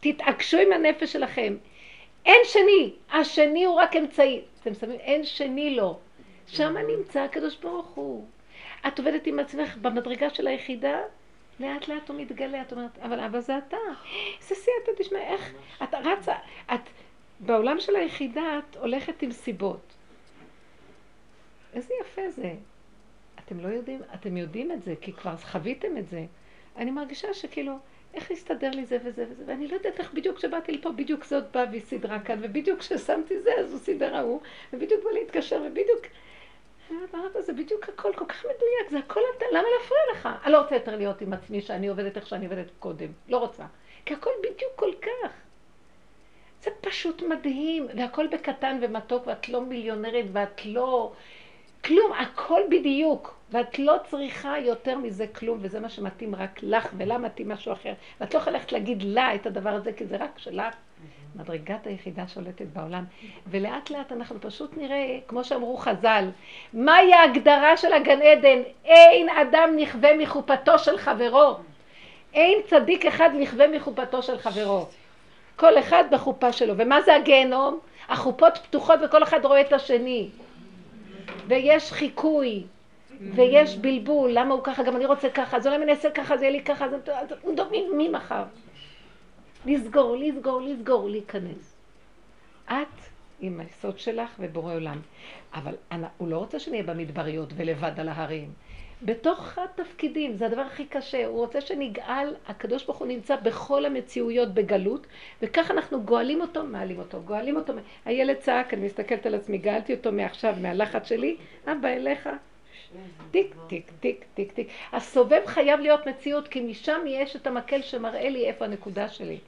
תתעקשו עם הנפש שלכם. אין שני, השני הוא רק אמצעי. אתם שמים, אין שני לו. שם נמצא הקדוש ברוך הוא. את עובדת עם עצמך במדרגה של היחידה, לאט לאט הוא מתגלה, את אומרת, אבל אבא זה אתה. איזה סייעתא דשמיא, איך? את רצה, את בעולם של היחידה את הולכת עם סיבות. איזה יפה זה. אתם לא יודעים, אתם יודעים את זה, כי כבר חוויתם את זה. אני מרגישה שכאילו, איך הסתדר לי זה וזה וזה, ואני לא יודעת איך בדיוק כשבאתי לפה, בדיוק זאת באה והיא סידרה כאן, ובדיוק כששמתי זה, אז הוא סידר ההוא, ובדיוק בא להתקשר, ובדיוק... אבא, זה בדיוק הכל כל כך מדויק, זה הכל אתה, למה להפריע לך? אני לא רוצה יותר להיות עם עצמי שאני עובדת איך שאני עובדת קודם, לא רוצה. כי הכל בדיוק כל כך. זה פשוט מדהים, והכל בקטן ומתוק, ואת לא מיליונרית, ואת לא... כלום, הכל בדיוק. ואת לא צריכה יותר מזה כלום, וזה מה שמתאים רק לך, ולה מתאים משהו אחר. ואת לא יכולה ללכת להגיד לה את הדבר הזה, כי זה רק שלך. מדרגת היחידה שולטת בעולם. ולאט לאט אנחנו פשוט נראה, כמו שאמרו חז"ל, מהי ההגדרה של הגן עדן? אין אדם נכווה מחופתו של חברו. אין צדיק אחד נכווה מחופתו של חברו. כל אחד בחופה שלו. ומה זה הגיהנום? החופות פתוחות וכל אחד רואה את השני. ויש חיקוי. ויש בלבול, למה הוא ככה, גם אני רוצה ככה, אז אולי אני אעשה ככה, זה יהיה לי ככה, אז הוא דומים מי מחר? לסגור, לסגור, לסגור, להיכנס. את עם היסוד שלך ובורא עולם. אבל הוא לא רוצה שנהיה במדבריות ולבד על ההרים. בתוך התפקידים, זה הדבר הכי קשה. הוא רוצה שנגאל, הקדוש ברוך הוא נמצא בכל המציאויות בגלות, וככה אנחנו גואלים אותו, מעלים אותו, גואלים אותו. הילד צעק, אני מסתכלת על עצמי, גאלתי אותו מעכשיו, מהלחץ שלי, אבא אליך, טיק, טיק, טיק, טיק, טיק. הסובב חייב להיות מציאות, כי משם יש את המקל שמראה לי איפה הנקודה שלי.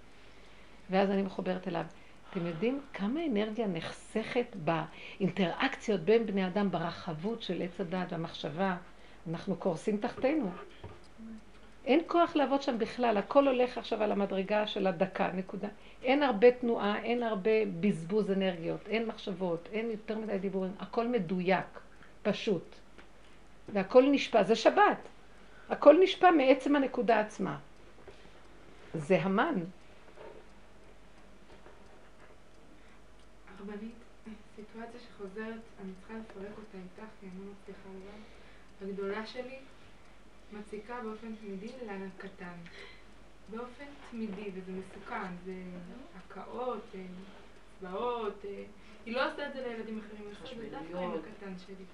ואז אני מחוברת אליו. אתם יודעים כמה אנרגיה נחסכת באינטראקציות בין בני אדם, ברחבות של עץ הדעת והמחשבה? אנחנו קורסים תחתינו. אין כוח לעבוד שם בכלל, הכל הולך עכשיו על המדרגה של הדקה, נקודה. אין הרבה תנועה, אין הרבה בזבוז אנרגיות, אין מחשבות, אין יותר מדי דיבורים, הכל מדויק, פשוט. והכל נשפע, זה שבת. הכל נשפע מעצם הנקודה עצמה. זה המן. הרבנית, סיטואציה שחוזרת, אני צריכה לפרק אותה איתך, כי אני לא מצליחה לבד. הגדולה שלי מציקה באופן תמידי ללן הקטן. באופן תמידי, וזה מסוכן, זה הקאות, צבאות, אה, היא לא עושה את זה לילדים אחרים, היא עושה את זה דווקא עם הקטן שלי.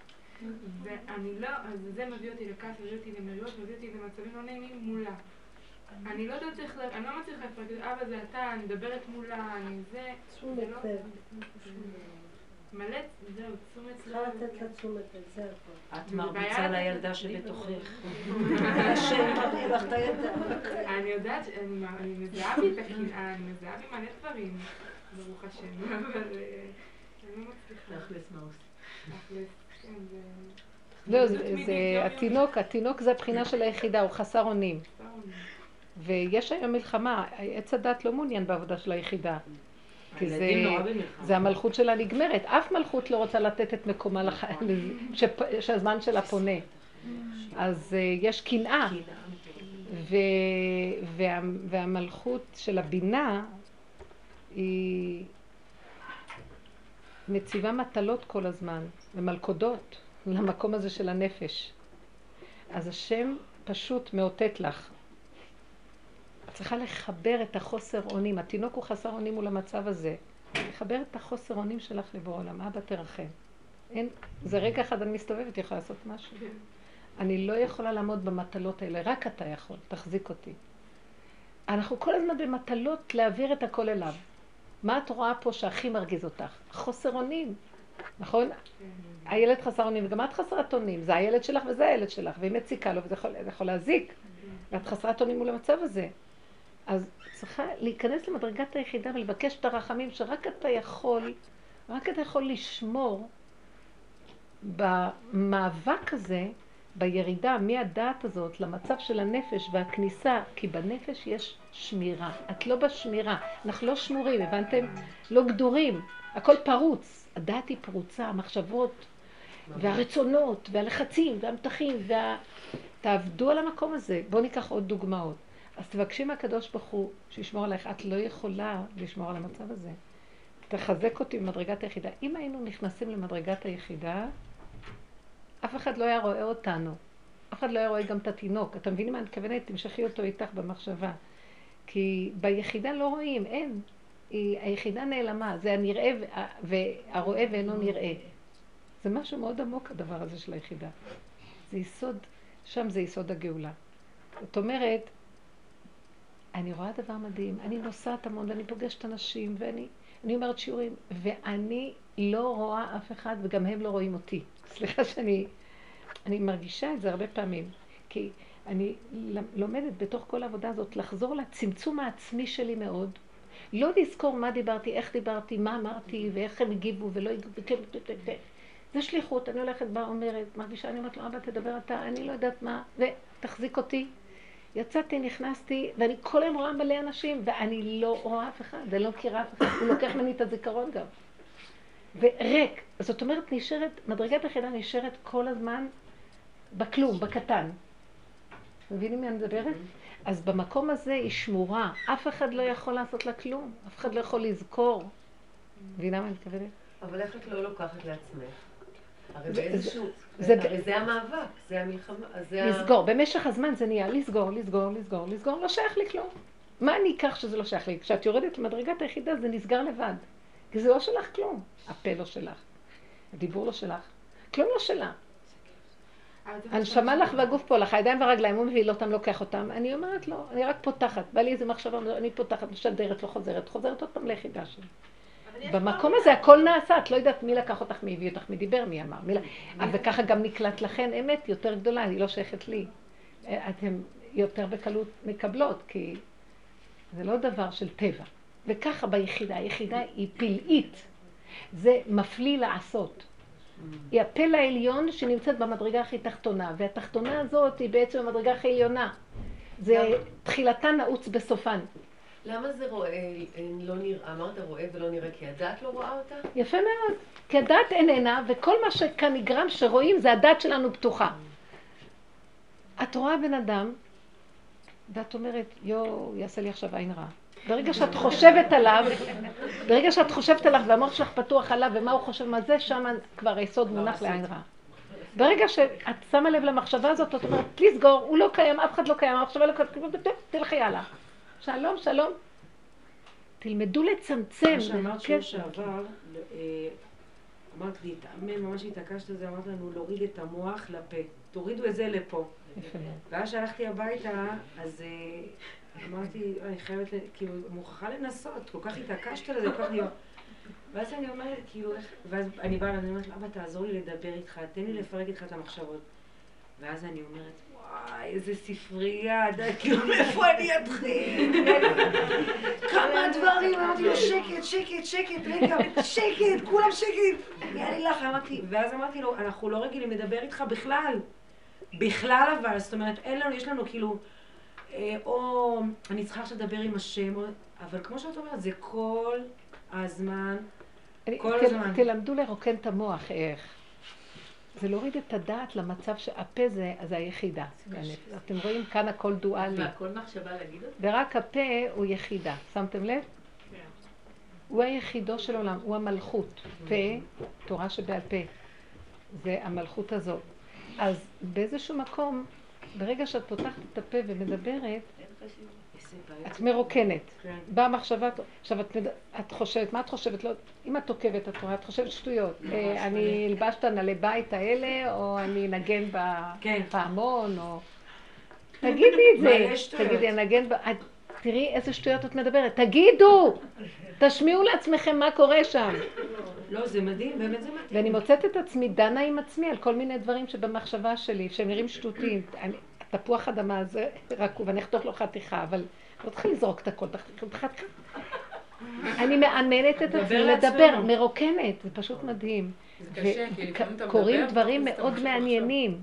ואני לא, אז זה מביא אותי לכעס, מביא אותי למרירות, מביא אותי למצבים לא נעימים מולה. אני לא יודעת איך, אני לא מצליחה לפרק את אבא זה אתה, אני מדברת מולה, אני זה, זה לא... מלא, זהו, תשומת לב. צריכה לתת לה תשומת לב, זה הכול. את מרביצה לילדה שבתוכך. אני יודעת, אני מזהה בי את הקנאה, אני מזהה בי מלא דברים, ברוך השם, אבל אני לא מצליחה. תכלס מה עושים. לא, זה התינוק, התינוק זה הבחינה של היחידה, הוא חסר אונים. ויש היום מלחמה, עץ הדת לא מעוניין בעבודה של היחידה. כי זה, זה המלכות שלה נגמרת. אף מלכות לא רוצה לתת את מקומה לח... שהזמן שלה פונה. אז uh, יש קנאה. ו... וה... והמלכות של הבינה היא מציבה מטלות כל הזמן, ומלכודות למקום הזה של הנפש. אז השם פשוט מאותת לך. את צריכה לחבר את החוסר אונים. התינוק הוא חסר אונים מול המצב הזה. לחבר את החוסר אונים שלך לבוא עולם. אבא תרחם. אין, זה רגע אחד אני מסתובבת, יכולה לעשות משהו. אני לא יכולה לעמוד במטלות האלה, רק אתה יכול, תחזיק אותי. אנחנו כל הזמן במטלות להעביר את הכל אליו. מה את רואה פה שהכי מרגיז אותך? חוסר אונים, נכון? הילד חסר אונים, וגם את חסרת אונים. זה הילד שלך וזה הילד שלך, והיא מציקה לו, וזה יכול, יכול להזיק. ואת חסרת אונים מול המצב הזה. אז צריכה להיכנס למדרגת היחידה ולבקש את הרחמים שרק אתה יכול, רק אתה יכול לשמור במאבק הזה, בירידה מהדעת הזאת למצב של הנפש והכניסה, כי בנפש יש שמירה. את לא בשמירה, אנחנו לא שמורים, הבנתם? לא גדורים, הכל פרוץ. הדעת היא פרוצה, המחשבות והרצונות והלחצים והמתחים וה... תעבדו על המקום הזה. בואו ניקח עוד דוגמאות. אז תבקשי מהקדוש ברוך הוא שישמור עלייך. את לא יכולה לשמור על המצב הזה. תחזק אותי במדרגת היחידה. אם היינו נכנסים למדרגת היחידה, אף אחד לא היה רואה אותנו. אף אחד לא היה רואה גם את התינוק. אתה מבינים מה אני מתכוונת? תמשכי אותו איתך במחשבה. כי ביחידה לא רואים, אין. היא, היחידה נעלמה, זה הנראה והרואה ואינו נראה. זה משהו מאוד עמוק הדבר הזה של היחידה. זה יסוד, שם זה יסוד הגאולה. זאת אומרת, אני רואה דבר מדהים, אני נוסעת המון ואני פוגשת אנשים ואני אני אומרת שיעורים, ואני לא רואה אף אחד וגם הם לא רואים אותי. סליחה שאני אני מרגישה את זה הרבה פעמים, כי אני לומדת בתוך כל העבודה הזאת לחזור לצמצום העצמי שלי מאוד, לא לזכור מה דיברתי, איך דיברתי, מה אמרתי ואיך הם הגיבו ולא הגיבו, זה שליחות, אני הולכת בה אומרת, מרגישה, אני אומרת לו, אבא תדבר אתה, אני לא יודעת מה, ותחזיק אותי. יצאתי, נכנסתי, ואני כל היום רואה מלא אנשים, ואני לא רואה אף אחד, אני לא מכירה אף אחד, הוא לוקח ממני את הזיכרון גם. וריק, זאת אומרת, נשארת, מדרגת היחידה נשארת כל הזמן בכלום, בקטן. מבינים מי אני מדברת? אז במקום הזה היא שמורה, אף אחד לא יכול לעשות לה כלום, אף אחד לא יכול לזכור. מבינה מה אני מתכוונת? אבל איך את לא לוקחת לעצמך? הרי זה המאבק, זה המלחמה, זה ה... לסגור, במשך הזמן זה נהיה לסגור, לסגור, לסגור, לסגור, לא שייך לי כלום. מה אני אקח שזה לא שייך לי? כשאת יורדת למדרגת היחידה זה נסגר לבד. כי זה לא שלך כלום. הפה לא שלך, הדיבור לא שלך, כלום לא שלה. הנשמה לך והגוף פה לך, הידיים והרגליים, הוא מביא אותם, לוקח אותם. אני אומרת לו, אני רק פותחת. בא לי איזה מחשבה, אני פותחת, משדרת, לא חוזרת, חוזרת עוד פעם ליחידה שלי. במקום הזה הכל נעשה, את לא יודעת מי לקח אותך, מי הביא אותך, מי דיבר, מי אמר, מי... וככה גם נקלט לכן אמת יותר גדולה, היא לא שייכת לי. אתן יותר בקלות מקבלות, כי זה לא דבר של טבע. וככה ביחידה, היחידה היא פלאית. זה מפליא לעשות. היא הפלא העליון שנמצאת במדרגה הכי תחתונה, והתחתונה הזאת היא בעצם המדרגה הכי עליונה. זה תחילתה נעוץ בסופן. למה זה רואה, לא נראה, אמרת רואה ולא נראה, כי הדעת לא רואה אותה? יפה מאוד. כי הדעת איננה, וכל מה שכאן נגרם שרואים זה הדעת שלנו פתוחה. את רואה בן אדם, ואת אומרת, יואו, יעשה לי עכשיו עין רעה. ברגע שאת חושבת עליו, ברגע שאת חושבת עליו והמוח שלך פתוח עליו ומה הוא חושב מה זה, שם כבר היסוד מונח לעין רעה. ברגע שאת שמה לב למחשבה הזאת, את אומרת, לסגור, הוא לא קיים, אף אחד לא קיים, המחשבה לא קיימת, תלכי הלאה. שלום, שלום. תלמדו לצמצם. מה שאמרת שהוא שעבר, אה, אמרת להתאמן, ממש התעקשת על זה, אמרת לנו להוריד את המוח לפה. תורידו את זה לפה. ואז שהלכתי הביתה, אז אה, אמרתי, אני חייבת, כאילו, מוכרחה לנסות, כל כך התעקשת על זה, כל כך דיוק. ואז אני אומרת, כאילו, ואז אני באה ואני אומרת, אבא, תעזור לי לדבר איתך, תן לי לפרק איתך את המחשבות. ואז אני אומרת, וואי, איזה ספרייה, כאילו, מאיפה אני אתחיל? כמה דברים, אמרתי לו, שקט, שקט, שקט, רגע, שקט, כולם שקט. נראה לי לך, אמרתי, ואז אמרתי לו, אנחנו לא רגילים לדבר איתך בכלל. בכלל אבל, זאת אומרת, אין לנו, יש לנו כאילו, או אני צריכה עכשיו לדבר עם השם, אבל כמו שאת אומרת, זה כל הזמן, כל הזמן. תלמדו לרוקן את המוח, איך. זה להוריד את הדעת למצב שהפה זה, זה היחידה. אתם רואים כאן הכל דואלי. והכל מחשבה להגיד את זה? ורק הפה הוא יחידה. שמתם לב? כן. הוא היחידו של עולם, הוא המלכות. פה, תורה שבעל פה. זה המלכות הזאת. אז באיזשהו מקום, ברגע שאת פותחת את הפה ומדברת, את מרוקנת. כן. באה מחשבה, עכשיו את, את חושבת, מה את חושבת? לא, אם את עוקבת, את רואה, את חושבת שטויות. אה, אני אלבש את הנעלי בית האלה, או אני אנגן בפעמון, כן. או... תגידי את זה. תגידי, אנגן ב... תראי איזה שטויות את מדברת. תגידו! תשמיעו לעצמכם מה קורה שם. לא, זה מדהים, באמת זה מדהים. ואני מוצאת את עצמי דנה עם עצמי על כל מיני דברים שבמחשבה שלי, שהם נראים שטותיים. תפוח אדמה זה רקוב, אני אחתוך לו חתיכה, אבל לא צריכה לזרוק את הכל, חתיכה. אני מעננת את עצמי לדבר, מרוקנת, זה פשוט מדהים. וקורים דברים מאוד מעניינים.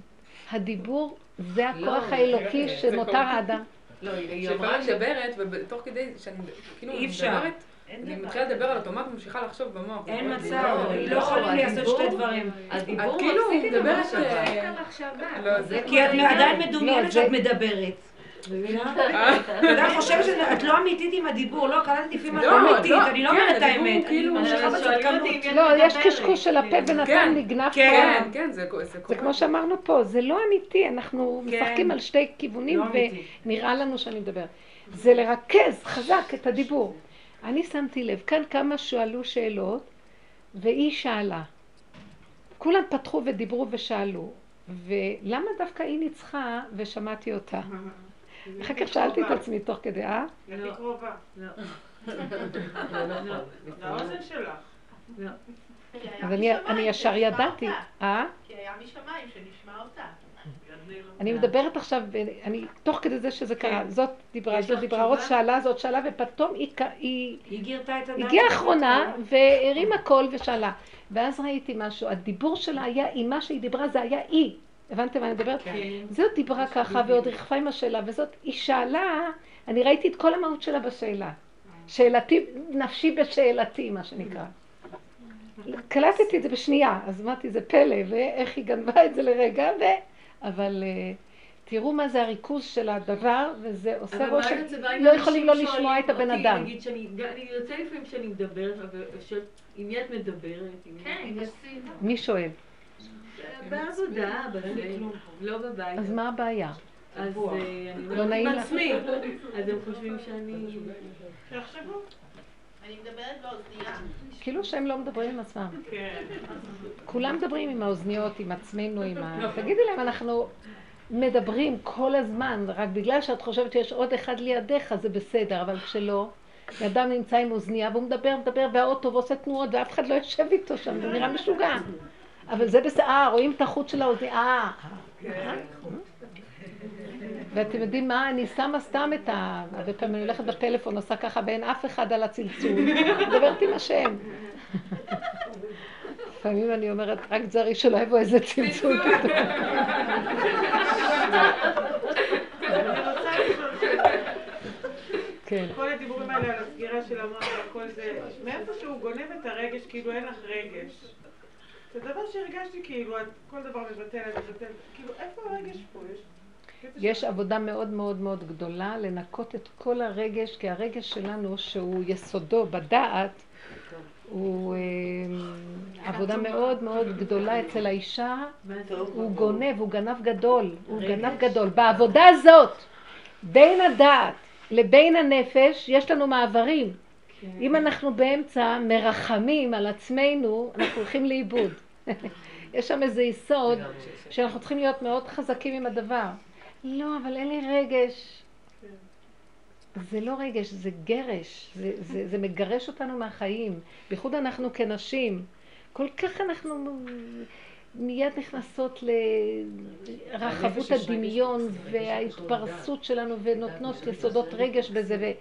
הדיבור זה לא, הכוח האלוקי שנותר האדם. לא, היא אמרה מדברת, ותוך כדי שאני כאילו מדברת, אני מתחילה לדבר על אוטומט וממשיכה לחשוב במוח. אין מצב, היא לא יכולה לעשות שתי דברים. הדיבור כאילו מדברת... כי את עדיין מדומיינת שאת מדברת. אתה יודע, אני חושבת שאת לא אמיתית עם הדיבור, לא, קלטתי לפעמים את לא, אמיתית, לא, אני לא כן, אומרת את האמת, כאילו- ממשיכה בצדקנות. לא, יש קשקוש של הפה ונתן כן, נגנב כן, פעם. כן, זה זה זה קורה. כמו שאמרנו פה, זה לא אמיתי, אנחנו כן. משחקים על שתי כיוונים לא. ונראה לנו שאני מדבר. זה לרכז חזק את הדיבור. אני שמתי לב, כאן כמה שאלו שאלות, והיא שאלה. כולם פתחו ודיברו ושאלו, ולמה דווקא היא ניצחה ושמעתי אותה? אחר כך שאלתי את עצמי תוך כדי, אה? היא הכי קרובה. לא נכון. לאוזן שלך. כי היה אז אני- ישר ידעתי. אה? כי היה משמיים שנשמע אותה. אני מדברת עכשיו, אני, תוך כדי זה שזה קרה, זאת דיברה, זאת דיברה, עוד? שאלה, זאת שאלה, ופתאום היא, היא גירתה את הדעת. הגיעה אחרונה והרימה קול ושאלה. ואז ראיתי משהו, הדיבור שלה היה, עם מה שהיא דיברה זה היה היא. הבנתם מה אני מדברת? זאת דיברה ככה ועוד ריחפה עם השאלה, וזאת, היא שאלה, אני ראיתי את כל המהות שלה בשאלה. שאלתי, נפשי בשאלתי, מה שנקרא. קלטתי את זה בשנייה, אז אמרתי, זה פלא, ואיך היא גנבה את זה לרגע, ו... אבל אה, תראו מה זה הריכוז של הדבר, וזה עושה רושם, לא יכולים לא לשמוע את הבן אדם. נגיד שאני, אני יוצא לפעמים שאני מדברת, עם מי את מדברת? כן. מי שואל? בעבודה, לא בבית. אז מה הבעיה? אז אה, אני לא אומרת נעים עם? עצמי, אז הם חושבים שאני... שיחשבו. אני מדברת באוזנייה. כאילו שהם לא מדברים עם עצמם. כן. כולם מדברים עם האוזניות, עם עצמנו, עם ה... תגידי להם, אנחנו מדברים כל הזמן, רק בגלל שאת חושבת שיש עוד אחד לידך, זה בסדר, אבל כשלא, אדם נמצא עם אוזנייה והוא מדבר, מדבר, והאוטו ועושה תנועות, ואף אחד לא יושב איתו שם, זה נראה משוגע. אבל זה בסדר, אה, רואים את החוט של האוזנייה, אה. ואתם יודעים מה, אני שמה סתם את ה... הרבה פעמים אני הולכת בפלאפון, עושה ככה, ואין אף אחד על הצלצול, מדברת עם השם. לפעמים אני אומרת, רק תזהרי שלא יבוא איזה צלצול פתאום. כן. כל הדיבורים האלה על הסגירה של המוח וכל זה, מאיפה שהוא גונב את הרגש כאילו אין לך רגש. זה דבר שהרגשתי כאילו, כל דבר מבטלת, מבטלת, כאילו איפה הרגש פה? יש... יש עבודה מאוד מאוד מאוד גדולה לנקות את כל הרגש, כי הרגש שלנו, שהוא יסודו בדעת, הוא אה, עבודה מאוד מאוד גדולה אצל האישה, הוא גונב, הוא גנב גדול, הוא גנב גדול. בעבודה הזאת, בין הדעת לבין הנפש, יש לנו מעברים. אם אנחנו באמצע מרחמים על עצמנו, אנחנו הולכים לאיבוד. יש שם איזה יסוד שאנחנו צריכים להיות מאוד חזקים עם הדבר. לא, אבל אין לי רגש. זה לא רגש, זה גרש. זה, זה, זה מגרש אותנו מהחיים. בייחוד אנחנו כנשים. כל כך אנחנו מיד נכנסות לרחבות הדמיון וההתפרסות שלנו ונותנות יסודות רגש בזה.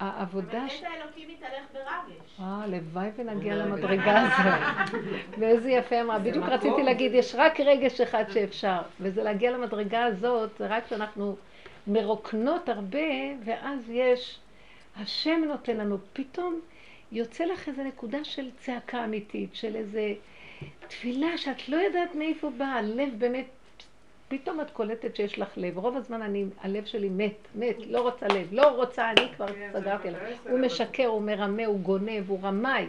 והעבודה... אבל ש- בית האלוקים מתהלך ברגש. אה, הלוואי ונגיע למדרגה הזאת. ואיזה יפה אמרה. בדיוק רציתי להגיד, יש רק רגש אחד שאפשר, וזה להגיע למדרגה הזאת, זה רק שאנחנו מרוקנות הרבה, ואז יש, השם נותן לנו, פתאום יוצא לך איזו נקודה של צעקה אמיתית, של איזה תפילה שאת לא יודעת מאיפה באה, הלב באמת, פתאום את קולטת שיש לך לב. רוב הזמן אני, הלב שלי מת, מת, לא רוצה לב, לא רוצה, אני כבר כן, סגרתי עליו. הוא. משקר, הוא מרמה, הוא גונב, הוא רמאי.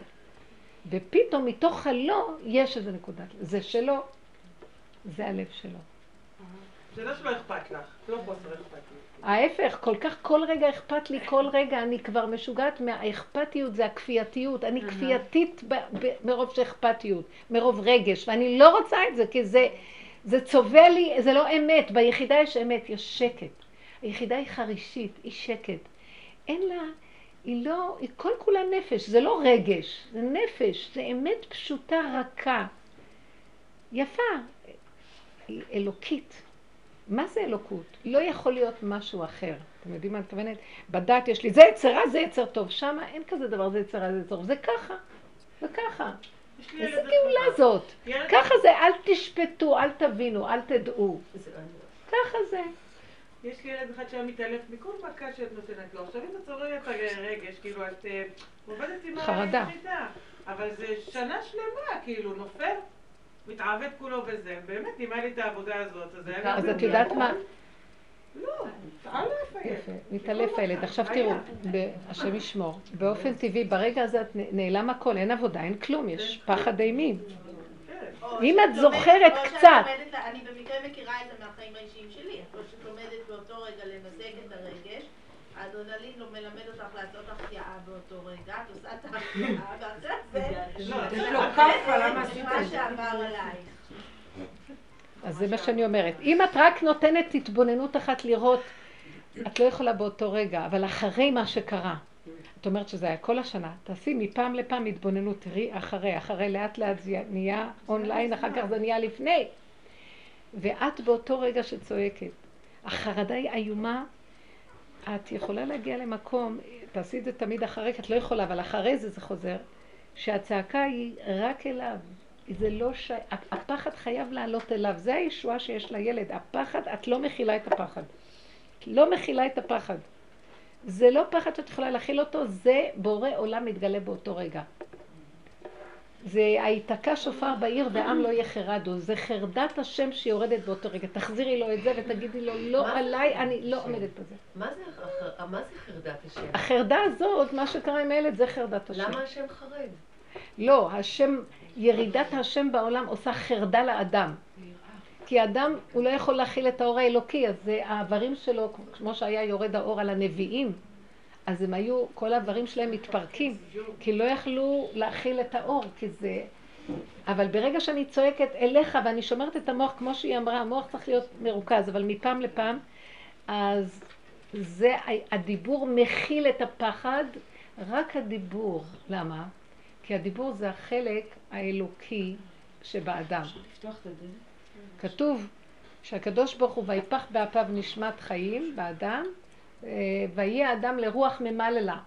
ופתאום מתוך הלא יש איזה נקודה. זה שלו, זה הלב שלו. זה לא שלא אכפת לך, לא חוסר אכפת לי. ההפך, כל כך כל רגע אכפת לי, כל רגע אני כבר משוגעת מהאכפתיות, זה הכפייתיות. אני כפייתית מרוב שאכפתיות, מרוב רגש, ואני לא רוצה את זה, כי זה, זה צובע לי, זה לא אמת. ביחידה יש אמת, יש שקט. היחידה היא חרישית, היא שקט. אין לה, היא לא, היא כל כולה נפש, זה לא רגש, זה נפש, זה אמת פשוטה, רכה. יפה, היא אלוקית. מה זה אלוקות? לא יכול להיות משהו אחר. אתם יודעים מה אני מתכוונת? בדת יש לי, זה יצר רע, זה יצר טוב. שם אין כזה דבר, זה יצר רע, זה יצר טוב. זה ככה. זה ככה. איזה גאולה. זאת. ככה זה, אל תשפטו, אל תבינו, אל תדעו. ככה זה. יש לי ילד אחד שהיה מתעלף מכל מכה שאת נותנת לו. עכשיו אם את צוררת את הרגש, כאילו את אה, עובדת עם חרדה. אבל זה שנה שלמה, כאילו, נופל, מתעוות כולו בזה. באמת, אם היה לי את העבודה הזאת, אז היה. אז את יודעת מה? לא, מתעלף הילד. מתעלף הילד. עכשיו תראו, ב- השם ישמור, באופן טבעי, ברגע הזה את נעלם הכל, אין עבודה, אין כלום, יש פחד אימים. או אם את זוכרת קצת. אני במקרה מכירה את זה מהחיים האישיים שלי. או שאת לומדת באותו רגע למזג את הרגש, האדרנלין לא מלמד אותך לעשות החייאה באותו רגע, את עושה את ההחייאה, ואחרי זה... לא, יש זה לו לא כאפה, למה עשית מה את זה? שעבר עלייך. אז זה מה שאני אומרת. אם את רק נותנת התבוננות אחת לראות, את לא יכולה באותו רגע, אבל אחרי מה שקרה. את אומרת שזה היה כל השנה. תעשי מפעם לפעם התבוננות, תראי אחרי, אחרי לאט לאט זה נהיה אונליין, אחר כך זה נהיה לפני. ואת באותו רגע שצועקת, החרדה היא איומה, את יכולה להגיע למקום, תעשי את זה תמיד אחרי, כי את לא יכולה, אבל אחרי זה זה חוזר, שהצעקה היא רק אליו. זה לא ש... הפחד חייב לעלות אליו, זה הישועה שיש לילד. הפחד, את לא מכילה את הפחד. לא מכילה את הפחד. זה לא פחד שאת יכולה להכיל אותו, זה בורא עולם מתגלה באותו רגע. זה היתקע שופר בעיר ועם לא יחרדו, זה חרדת השם שיורדת באותו רגע. תחזירי לו את זה ותגידי לו, לא? עליי, אני לא עומדת בזה. מה זה חרדת השם? החרדה הזאת, מה שקרה עם הילד, זה חרדת השם. למה השם חרד? לא, השם, ירידת השם בעולם עושה חרדה לאדם. כי האדם, הוא לא יכול להכיל את האור האלוקי, אז זה האיברים שלו, כמו שהיה יורד האור על הנביאים, אז הם היו, כל האיברים שלהם מתפרקים, כי לא יכלו להכיל את האור, כי זה... אבל ברגע שאני צועקת אליך ואני שומרת את המוח, כמו שהיא אמרה, המוח צריך להיות מרוכז, אבל מפעם לפעם, אז זה, הדיבור מכיל את הפחד, רק הדיבור. למה? כי הדיבור זה החלק האלוקי שבאדם. כתוב שהקדוש ברוך הוא ויפח באפיו נשמת חיים באדם, אה, ויהיה האדם לרוח ממללה.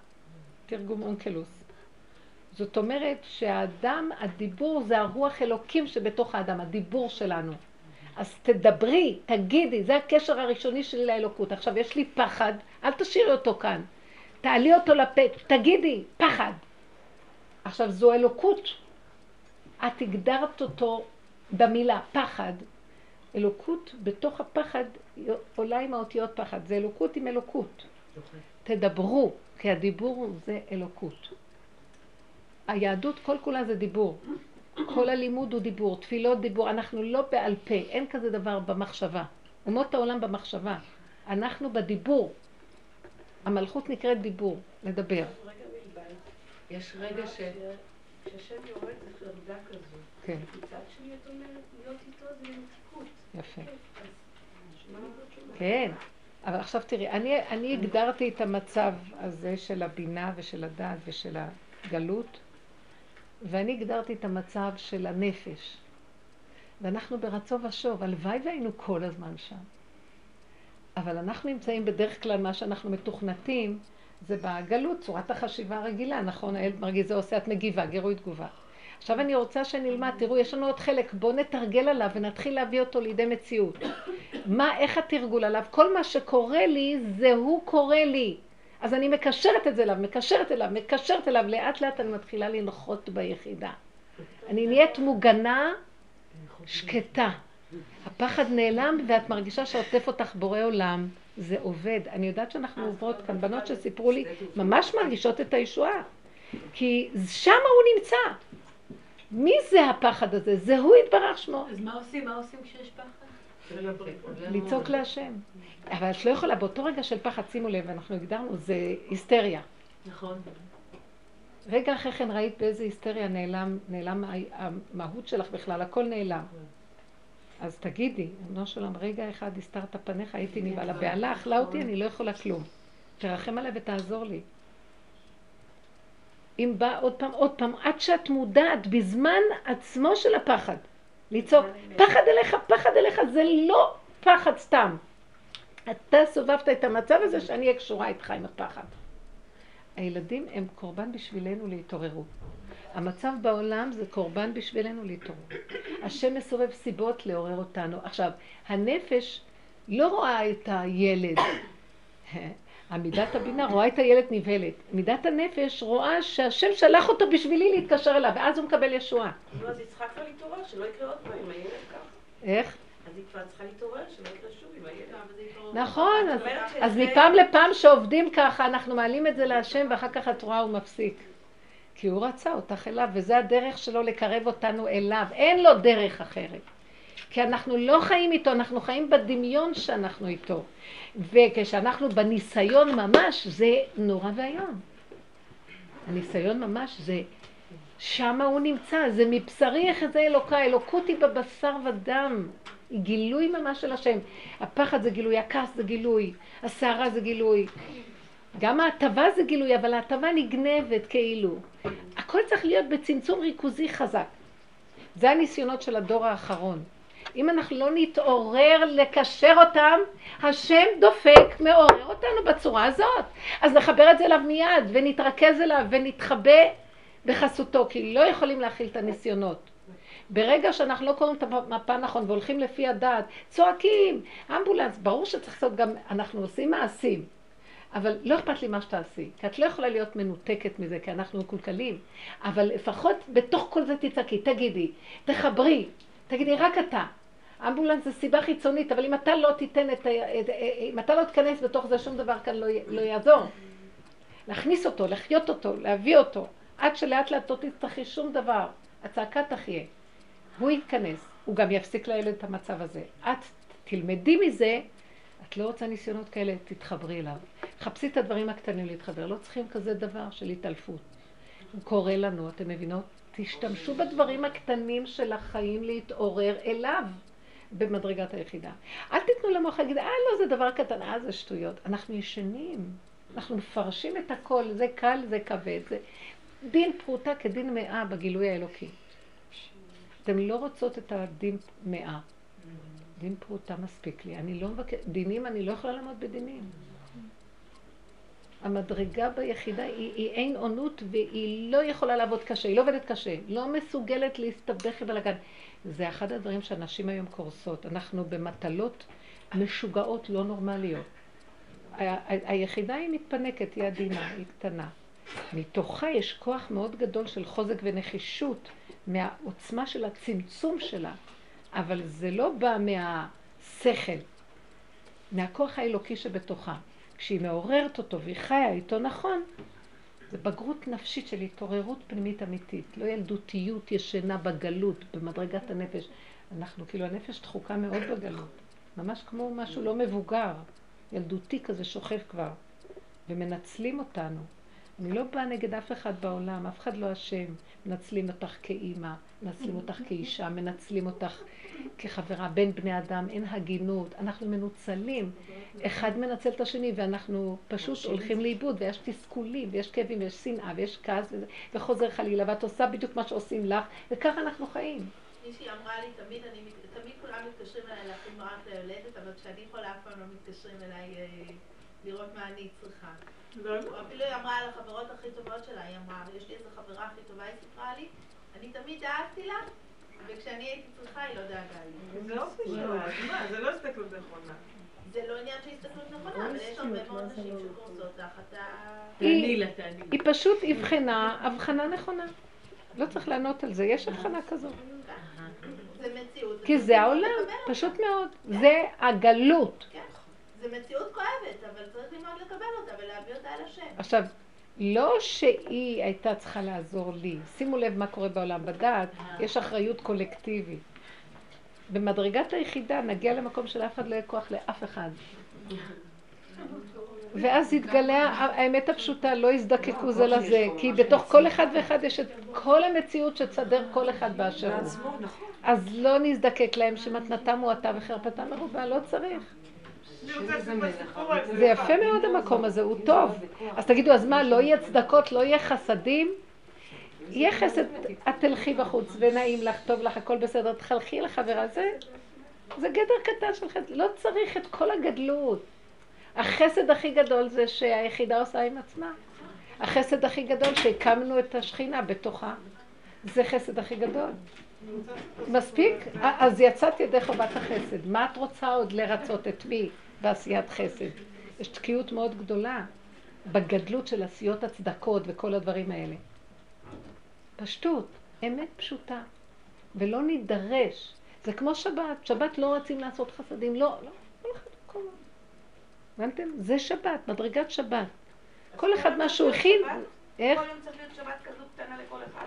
תרגום אונקלוס. זאת אומרת שהאדם, הדיבור זה הרוח אלוקים שבתוך האדם, הדיבור שלנו. אז תדברי, תגידי, זה הקשר הראשוני שלי לאלוקות. עכשיו יש לי פחד, אל תשאירי אותו כאן. תעלי אותו לפה, תגידי, פחד. עכשיו זו אלוקות. את הגדרת אותו במילה פחד. אלוקות בתוך הפחד עולה עם האותיות פחד. זה אלוקות עם אלוקות. תדברו, כי הדיבור זה אלוקות. היהדות כל כולה זה דיבור. כל הלימוד הוא דיבור, תפילות דיבור. אנחנו לא בעל פה, אין כזה דבר במחשבה. אומות העולם במחשבה. אנחנו בדיבור. המלכות נקראת דיבור, לדבר. יש רגע ש... כשהשם יורד זה חרדה כזו. כן, מצד שני את אומרת, להיות איתו זה מתיקות. יפה. אומרת? כן, אבל עכשיו תראי, אני, אני הגדרתי את המצב הזה של הבינה ושל הדעת ושל הגלות, ואני הגדרתי את המצב של הנפש. ואנחנו ברצון ושוב, הלוואי והיינו כל הזמן שם. אבל אנחנו נמצאים בדרך כלל, מה שאנחנו מתוכנתים, זה בגלות, צורת החשיבה הרגילה, נכון? הילד מרגיש זה עושה, את מגיבה, גירוי תגובה. עכשיו אני רוצה שנלמד, תראו, יש לנו עוד חלק, בואו נתרגל עליו ונתחיל להביא אותו לידי מציאות. מה, איך התרגול עליו? כל מה שקורה לי, זה הוא קורה לי. אז אני מקשרת את זה אליו, מקשרת אליו, מקשרת אליו, לאט לאט אני מתחילה לנחות ביחידה. אני נהיית מוגנה, שקטה. הפחד נעלם ואת מרגישה שעוטף אותך בורא עולם. זה עובד. אני יודעת שאנחנו עוברות כאן, בנות שסיפרו לי, ממש מרגישות את הישועה. כי שם הוא נמצא. מי זה הפחד הזה? זה הוא יתברך שמו. אז מה עושים? מה עושים כשיש פחד? לצעוק להשם. אבל את לא יכולה, באותו רגע של פחד, שימו לב, אנחנו הגדרנו, זה היסטריה. נכון. רגע אחרי כן ראית באיזה היסטריה נעלם, נעלם המהות שלך בכלל, הכל נעלם. אז תגידי, אמנו שלום, רגע אחד הסתרת פניך, הייתי נבהלה. הבהלה אכלה אותי, אני לא יכולה כלום. תרחם עליי ותעזור לי. אם בא עוד פעם, עוד פעם, עד שאת מודעת בזמן עצמו של הפחד. לצעוק, פחד אליך, פחד אליך, זה לא פחד סתם. אתה סובבת את המצב הזה שאני אהיה קשורה איתך עם הפחד. הילדים הם קורבן בשבילנו להתעוררות. המצב בעולם זה קורבן בשבילנו להתעוררות. השם מסובב סיבות לעורר אותנו. עכשיו, הנפש לא רואה את הילד. עמידת הבינה רואה את הילד נבהלת. מידת הנפש רואה שהשם שלח אותו בשבילי להתקשר אליו, ואז הוא מקבל ישועה. נו, אז היא צריכה כבר להתעורר, שלא יקרה עוד פעם עם הילד ככה. איך? אז היא כבר צריכה להתעורר, שלא יקרה שוב עם הילד. נכון, אז- מפעם לפעם שעובדים ככה, אנחנו מעלים את זה להשם, ואחר כך את רואה הוא מפסיק. כי הוא רצה אותך אליו, וזה הדרך שלו לקרב אותנו אליו. אין לו דרך אחרת. כי אנחנו לא חיים איתו, אנחנו חיים בדמיון שאנחנו איתו. וכשאנחנו בניסיון ממש, זה נורא ואיום. הניסיון ממש זה, שמה הוא נמצא, זה מבשרי יחזה אלוקה, אלוקות היא בבשר ודם. היא גילוי ממש של השם. הפחד זה גילוי, הכעס זה גילוי, הסערה זה גילוי. גם ההטבה זה גילוי, אבל ההטבה נגנבת כאילו. הכל צריך להיות בצמצום ריכוזי חזק. זה הניסיונות של הדור האחרון. אם אנחנו לא נתעורר לקשר אותם, השם דופק, מעורר אותנו בצורה הזאת. אז נחבר את זה אליו מיד, ונתרכז אליו, ונתחבא בחסותו, כי לא יכולים להכיל את הניסיונות. ברגע שאנחנו לא קוראים את המפה נכון והולכים לפי הדעת, צועקים, אמבולנס, ברור שצריך לעשות גם, אנחנו עושים מעשים. אבל לא אכפת לי מה שתעשי, כי את לא יכולה להיות מנותקת מזה, כי אנחנו מקולקלים. אבל לפחות בתוך כל זה תצעקי, תגידי, תחברי, תגידי רק אתה. אמבולנס זה סיבה חיצונית, אבל אם אתה לא תיתן את ה... אם אתה לא תיכנס בתוך זה, שום דבר כאן לא, י- לא יעזור. להכניס אותו, לחיות אותו, להביא אותו, עד שלאט לאט לא תצטרכי שום דבר. הצעקה תחיה. הוא יתכנס, הוא גם יפסיק לילד את המצב הזה. את תלמדי מזה, את לא רוצה ניסיונות כאלה, תתחברי אליו. חפשי את הדברים הקטנים להתחבר, לא צריכים כזה דבר של התעלפות. הוא קורא לנו, אתם מבינות? תשתמשו בדברים הקטנים של החיים להתעורר אליו במדרגת היחידה. אל תיתנו למוח להגיד, אה לא, זה דבר קטן, אה זה שטויות. אנחנו ישנים, אנחנו מפרשים את הכל, זה קל, זה כבד, זה דין פרוטה כדין מאה בגילוי האלוקי. אתם לא רוצות את הדין מאה. דין פרוטה מספיק לי. אני לא מבקש, דינים, אני לא יכולה לעמוד בדינים. המדרגה ביחידה היא, היא אין עונות והיא לא יכולה לעבוד קשה, היא לא עובדת קשה, לא מסוגלת להסתבך בבלאגן. זה אחד הדברים שהנשים היום קורסות. אנחנו במטלות משוגעות לא נורמליות. היחידה היא מתפנקת, היא עדינה, היא קטנה. מתוכה יש כוח מאוד גדול של חוזק ונחישות מהעוצמה של הצמצום שלה, אבל זה לא בא מהשכל, מהכוח האלוקי שבתוכה. כשהיא מעוררת אותו והיא חיה איתו נכון, זה בגרות נפשית של התעוררות פנימית אמיתית, לא ילדותיות ישנה בגלות, במדרגת הנפש. אנחנו, כאילו, הנפש דחוקה מאוד בגלות, ממש כמו משהו לא מבוגר, ילדותי כזה שוכב כבר, ומנצלים אותנו. אני לא באה נגד אף אחד בעולם, אף אחד לא אשם. מנצלים אותך כאימא, מנצלים אותך כאישה, מנצלים אותך כחברה בין בני אדם, אין הגינות, אנחנו מנוצלים. אחד מנצל את השני ואנחנו פשוט הולכים לאיבוד ויש תסכולים ויש כאבים ויש שנאה ויש כעס וחוזר חלילה ואת עושה בדיוק מה שעושים לך וככה אנחנו חיים. מישהי אמרה לי, תמיד אני, תמיד כולם מתקשרים אליי להכין מרק ליולדת, אבל כשאני חולה אף פעם לא מתקשרים אליי אה, לראות מה אני צריכה. לא, אפילו היא אמרה על החברות הכי טובות שלה, היא אמרה, יש לי איזו חברה הכי טובה, היא סיפרה לי, אני תמיד דאגתי לה, וכשאני הייתי צריכה היא לא דאגה לי. זה אופי שלה, זה לא הסתכלות נכונה. זה לא עניין של הסתכלות נכונה, אבל יש הרבה מאוד נשים שקורסות תחת ה... תעני לה, תעני לה. היא פשוט אבחנה הבחנה נכונה. לא צריך לענות על זה, יש הבחנה כזאת. זה מציאות. כי זה העולם. פשוט מאוד. זה הגלות. זה מציאות כואבת, אבל צריך ללמוד לקבל אותה ולהביא אותה אל השם. עכשיו, לא שהיא הייתה צריכה לעזור לי. שימו לב מה קורה בעולם. בדעת יש אחריות קולקטיבית. במדרגת היחידה נגיע למקום שלאף אחד לא יהיה כוח לאף אחד. ואז יתגלה האמת הפשוטה, לא יזדקקו זה לזה, כי בתוך כל אחד ואחד יש את כל המציאות שתסדר כל אחד באשר הוא. נכון. אז לא נזדקק להם שמתנתם מועטה וחרפתם מרובה, לא צריך. זה יפה מאוד המקום הזה, הוא טוב. אז תגידו, אז מה, לא יהיה צדקות, לא יהיה חסדים? יהיה חסד, את תלכי בחוץ ונעים לך, טוב לך, הכל בסדר, תחלכי לחברה, זה, זה גדר קטן של חסד, לא צריך את כל הגדלות. החסד הכי גדול זה שהיחידה עושה עם עצמה. החסד הכי גדול שהקמנו את השכינה בתוכה. זה חסד הכי גדול. מספיק? אז יצאת ידי חובת החסד. מה את רוצה עוד לרצות את מי בעשיית חסד? יש תקיעות מאוד גדולה בגדלות של עשיות הצדקות וכל הדברים האלה. פשטות, אמת פשוטה. ולא נידרש. זה כמו שבת, שבת לא רצים לעשות חסדים, לא, לא, כל אחד כל הבנתם? זה שבת, מדרגת שבת. כל אחד מה שהוא הכין, איך? כל יום צריך להיות שבת כזו קטנה לכל אחד.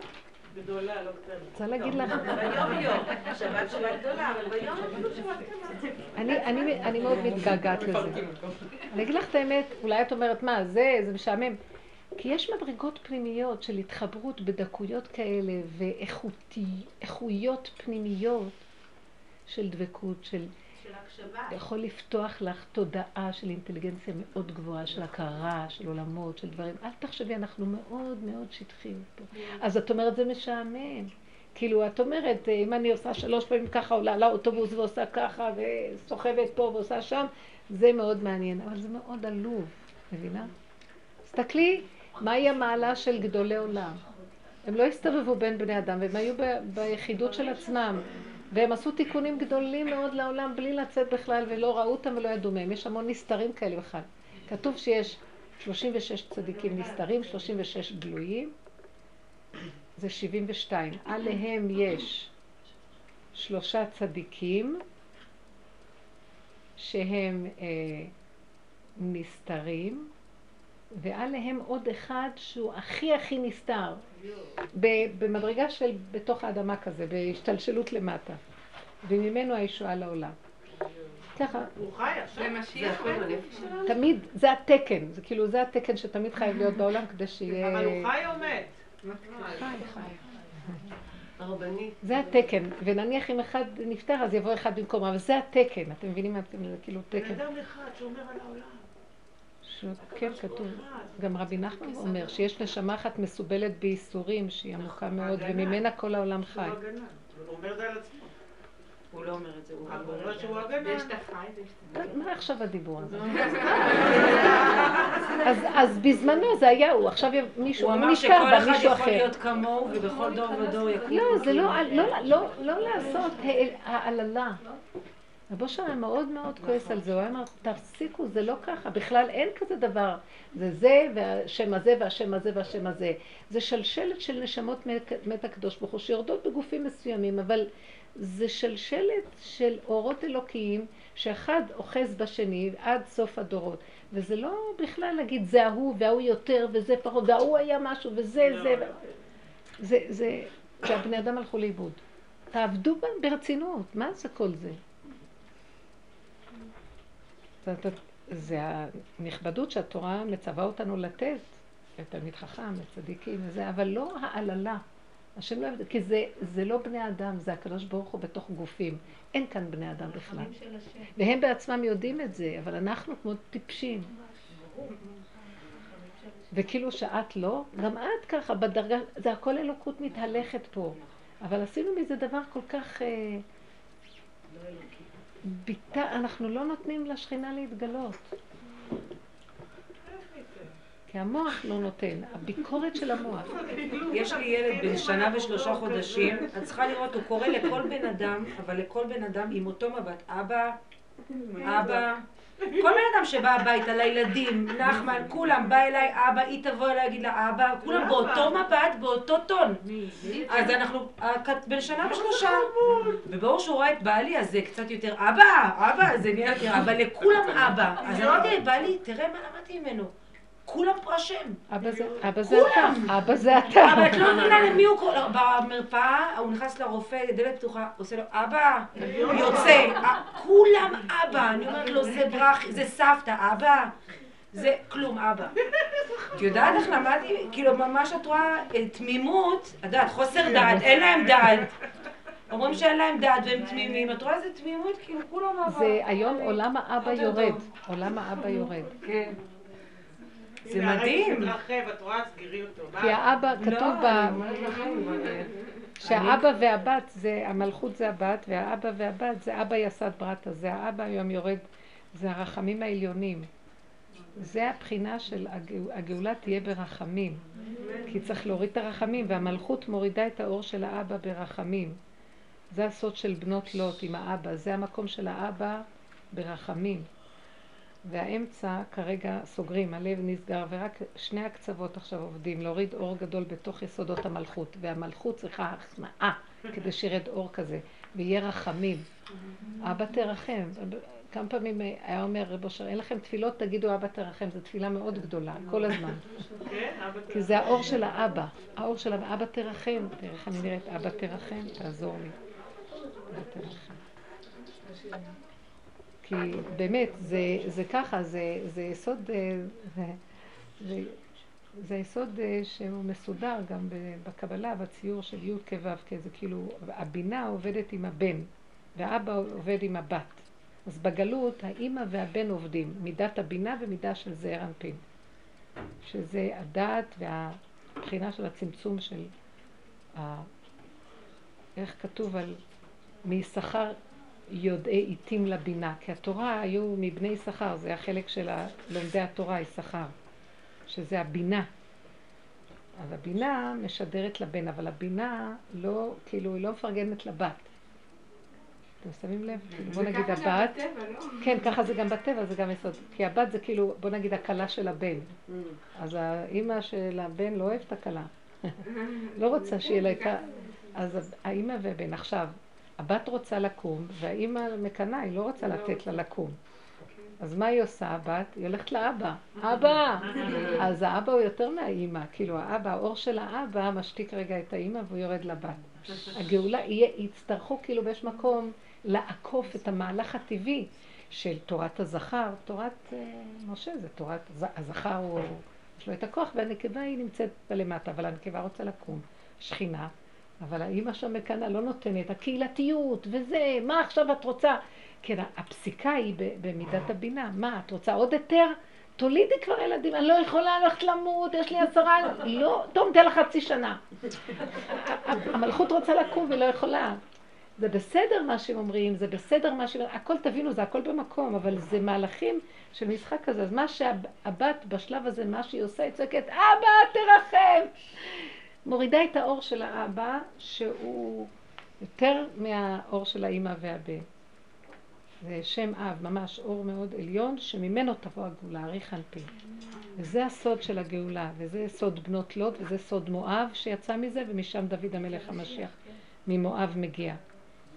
גדולה, לא קטנה. רוצה להגיד לך, ביום יום. שבת שבת גדולה, אבל ביום אפילו שבת קטנה. אני, אני, אני מאוד מתגעגעת לזה. אני אגיד לך את האמת, אולי את אומרת, מה, זה, זה משעמם. כי יש מדרגות פנימיות של התחברות בדקויות כאלה ואיכויות פנימיות של דבקות, של. יכול לפתוח לך תודעה של אינטליגנציה מאוד גבוהה, של הכרה, של עולמות, של דברים. אל תחשבי, אנחנו מאוד מאוד שטחים פה. אז את אומרת, זה משעמם. כאילו, את אומרת, אם אני עושה שלוש פעמים ככה, עולה לאוטובוס ועושה ככה, וסוחבת פה ועושה שם, זה מאוד מעניין, אבל זה מאוד עלוב, מבינה? תסתכלי, מהי המעלה של גדולי עולם? הם לא הסתובבו בין בני אדם, והם היו ב- ביחידות של עצמם. והם עשו תיקונים גדולים מאוד לעולם בלי לצאת בכלל, ולא ראו אותם ולא ידעו מהם. יש המון נסתרים כאלה בכלל. כתוב שיש 36 צדיקים נסתרים, 36 גלויים, זה 72. עליהם יש שלושה צדיקים, שהם אה, נסתרים, ועליהם עוד אחד שהוא הכי הכי נסתר, במדרגה של בתוך האדמה כזה, בהשתלשלות למטה, וממנו הישועה לעולם. ככה, הוא חי עכשיו. זה זה משיח הכל בעצם. בנפש שלנו? תמיד, זה התקן, זה כאילו, זה התקן שתמיד חייב להיות בעולם כדי שיהיה... אבל הוא חי או מת? חי, חי. הרבנית. זה התקן, ונניח אם אחד נפטר אז יבוא אחד במקומו, אבל זה התקן, אתם מבינים מה אתם, זה כאילו בן תקן. אדם אחד שומר על העולם. ש- כן, כתוב. גם רבי נחמן אומר שיש נשמה אחת מסובלת בייסורים שהיא עמוקה מאוד. וממנה כל העולם חי. הוא הגנה. הוא אומר זה על עצמו. הוא לא אומר את זה, הוא אומר שהוא הגנה. ויש את החי ויש את ה... מה עכשיו הדיבור הזה? אז, אז בזמנו זה היה הוא, עכשיו מישהו, הוא הוא אמר שכל אחד מישהו יכול אחר. להיות כמוהו, ובכל דור ודור יקום. לא, זה לא, לא, לא, לא לעשות העל- העללה. רבו שם היה מאוד מאוד כועס על זה, הוא היה אומר, תפסיקו, זה לא ככה, בכלל אין כזה דבר. זה זה, והשם הזה, והשם הזה, והשם הזה. זה שלשלת של נשמות מת- הקדוש ברוך הוא, שיורדות בגופים מסוימים, אבל זה שלשלת של אורות אלוקיים, שאחד אוחז בשני עד סוף הדורות. וזה לא בכלל להגיד זה ההוא, וההוא יותר, וזה פחות, וההוא היה משהו, וזה זה. זה, זה, שהבני אדם הלכו לאיבוד. תעבדו ברצינות, מה זה כל זה? זה- הנכבדות שהתורה מצווה אותנו לתת, לתלמיד חכם, לצדיקים וזה, אבל לא העללה. השם לא אוהב את זה, כי זה, זה לא בני אדם, זה הקדוש ברוך הוא בתוך גופים. אין כאן בני אדם בכלל. והם בעצמם יודעים את זה, אבל אנחנו כמו טיפשים. וכאילו שאת לא, גם את ככה, בדרגה, זה הכל אלוקות מתהלכת פה. אבל עשינו מזה דבר כל כך... אה, ביטה, אנחנו לא נותנים לשכינה להתגלות. כי המוח לא נותן, הביקורת של המוח. יש לי ילד בן שנה ושלושה חודשים, את צריכה לראות, הוא קורא לכל בן אדם, אבל לכל בן אדם עם אותו מבט, אבא, אבא, כל בן אדם שבא הביתה, לילדים, נחמן, כולם, בא אליי, אבא, היא תבוא אליי, להגיד לה, אבא, כולם באותו מבט, באותו טון. אז אנחנו, בן שנה ושלושה, וברור שהוא רואה את בעלי, אז זה קצת יותר, אבא, אבא, זה נהיה יותר, אבל לכולם אבא. אז אמרתי, בעלי, תראה מה למדתי ממנו. כולם פה אשם. אבא זה, אבא זה אתה, אבא זה אתה. אבל את לא מבינה למי הוא קורא, במרפאה, הוא נכנס לרופא, דלת פתוחה, עושה לו, אבא, יוצא, "אה, כולם אבא, אני אומרת לו, זה ברכי, זה סבתא, אבא, זה כלום אבא. את יודעת איך למדתי, כאילו ממש את רואה אה, תמימות, את יודעת, חוסר דעת, אין להם דעת. אומרים שאין להם דעת והם תמימים, את רואה איזה תמימות, כאילו כולם אבא. זה היום עולם האבא יורד, עולם האבא יורד. כן. זה מדהים. כי? האבא, כתוב לא, ב... אני אומרת לכם, אבל, אה, שהאבא והבת זה, המלכות זה הבת, והאבא והבת זה אבא יסד ברטה, זה האבא היום יורד, זה הרחמים העליונים. זה הבחינה של הגאו- הגאולה תהיה ברחמים. כי צריך להוריד את הרחמים, והמלכות מורידה את האור של האבא ברחמים. זה הסוד של בנות לוט עם האבא, זה המקום של האבא ברחמים. והאמצע כרגע סוגרים, הלב נסגר, ורק שני הקצוות עכשיו עובדים, להוריד אור גדול בתוך יסודות המלכות, והמלכות צריכה הכנעה, כדי שירד אור כזה, ויהיה רחמים. אבא תרחם. כמה פעמים היה אומר רב אושר, אין לכם תפילות, תגידו אבא תרחם, זו תפילה מאוד גדולה, כל הזמן. כי זה האור של האבא, האור של האבא, אבא תרחם, תראה איך אני נראית, אבא תרחם, תעזור לי. אבא תרחם. כי באמת, זה, זה ככה, זה, זה יסוד, אה, זה, זה, זה יסוד אה, שהוא מסודר גם בקבלה, בציור של י' כו' כ', זה כאילו, הבינה עובדת עם הבן, והאבא עובד עם הבת. אז בגלות האימא והבן עובדים, מידת הבינה ומידה של זעיר אנפין. שזה הדעת והבחינה של הצמצום של ה... איך כתוב על מישכר יודעי עיתים לבינה, כי התורה היו מבני יששכר, זה החלק של לומדי התורה, יששכר, שזה הבינה. אז הבינה משדרת לבן, אבל הבינה לא, כאילו, היא לא מפרגנת לבת. אתם שמים לב? כאילו, בוא נגיד הבת, בטבע, לא? כן, ככה זה גם בטבע, זה גם יסוד. כי הבת זה כאילו, בוא נגיד הכלה של הבן. אז האימא של הבן לא אוהבת הכלה. לא רוצה שיהיה לה את ה... אז האימא והבן, עכשיו, הבת רוצה לקום, והאימא מקנאה, היא לא רוצה לתת לה לקום. אז מה היא עושה, הבת? היא הולכת לאבא. אבא! אז האבא הוא יותר מהאימא. כאילו, האבא, האור של האבא משתיק רגע את האימא והוא יורד לבת. הגאולה, יהיה, יצטרכו כאילו באיש מקום לעקוף את המהלך הטבעי של תורת הזכר. תורת uh, משה זה תורת, הזכר הוא, יש לו את הכוח והנקבה היא נמצאת בלמטה, אבל הנקבה רוצה לקום. שכינה. אבל האימא שם מקנאה לא נותנת, הקהילתיות וזה, מה עכשיו את רוצה? כן, הפסיקה היא במידת הבינה. מה, את רוצה עוד היתר? תולידי כבר ילדים, אני לא יכולה ללכת למות, יש לי עשרה... לא, טוב, ניתן לך חצי שנה. המלכות רוצה לקום ולא יכולה. זה בסדר מה שהם אומרים, זה בסדר מה שהם... הכל תבינו, זה הכל במקום, אבל זה מהלכים של משחק כזה. אז מה שהבת בשלב הזה, מה שהיא עושה, היא צועקת, אבא, תרחם! מורידה את האור של האבא, שהוא יותר מהאור של האימא והבן. זה שם אב, ממש אור מאוד עליון, שממנו תבוא הגאולה, אריך אנפין. וזה הסוד של הגאולה, וזה סוד בנות לוט, וזה סוד מואב שיצא מזה, ומשם דוד המלך המשיח ממואב מגיע.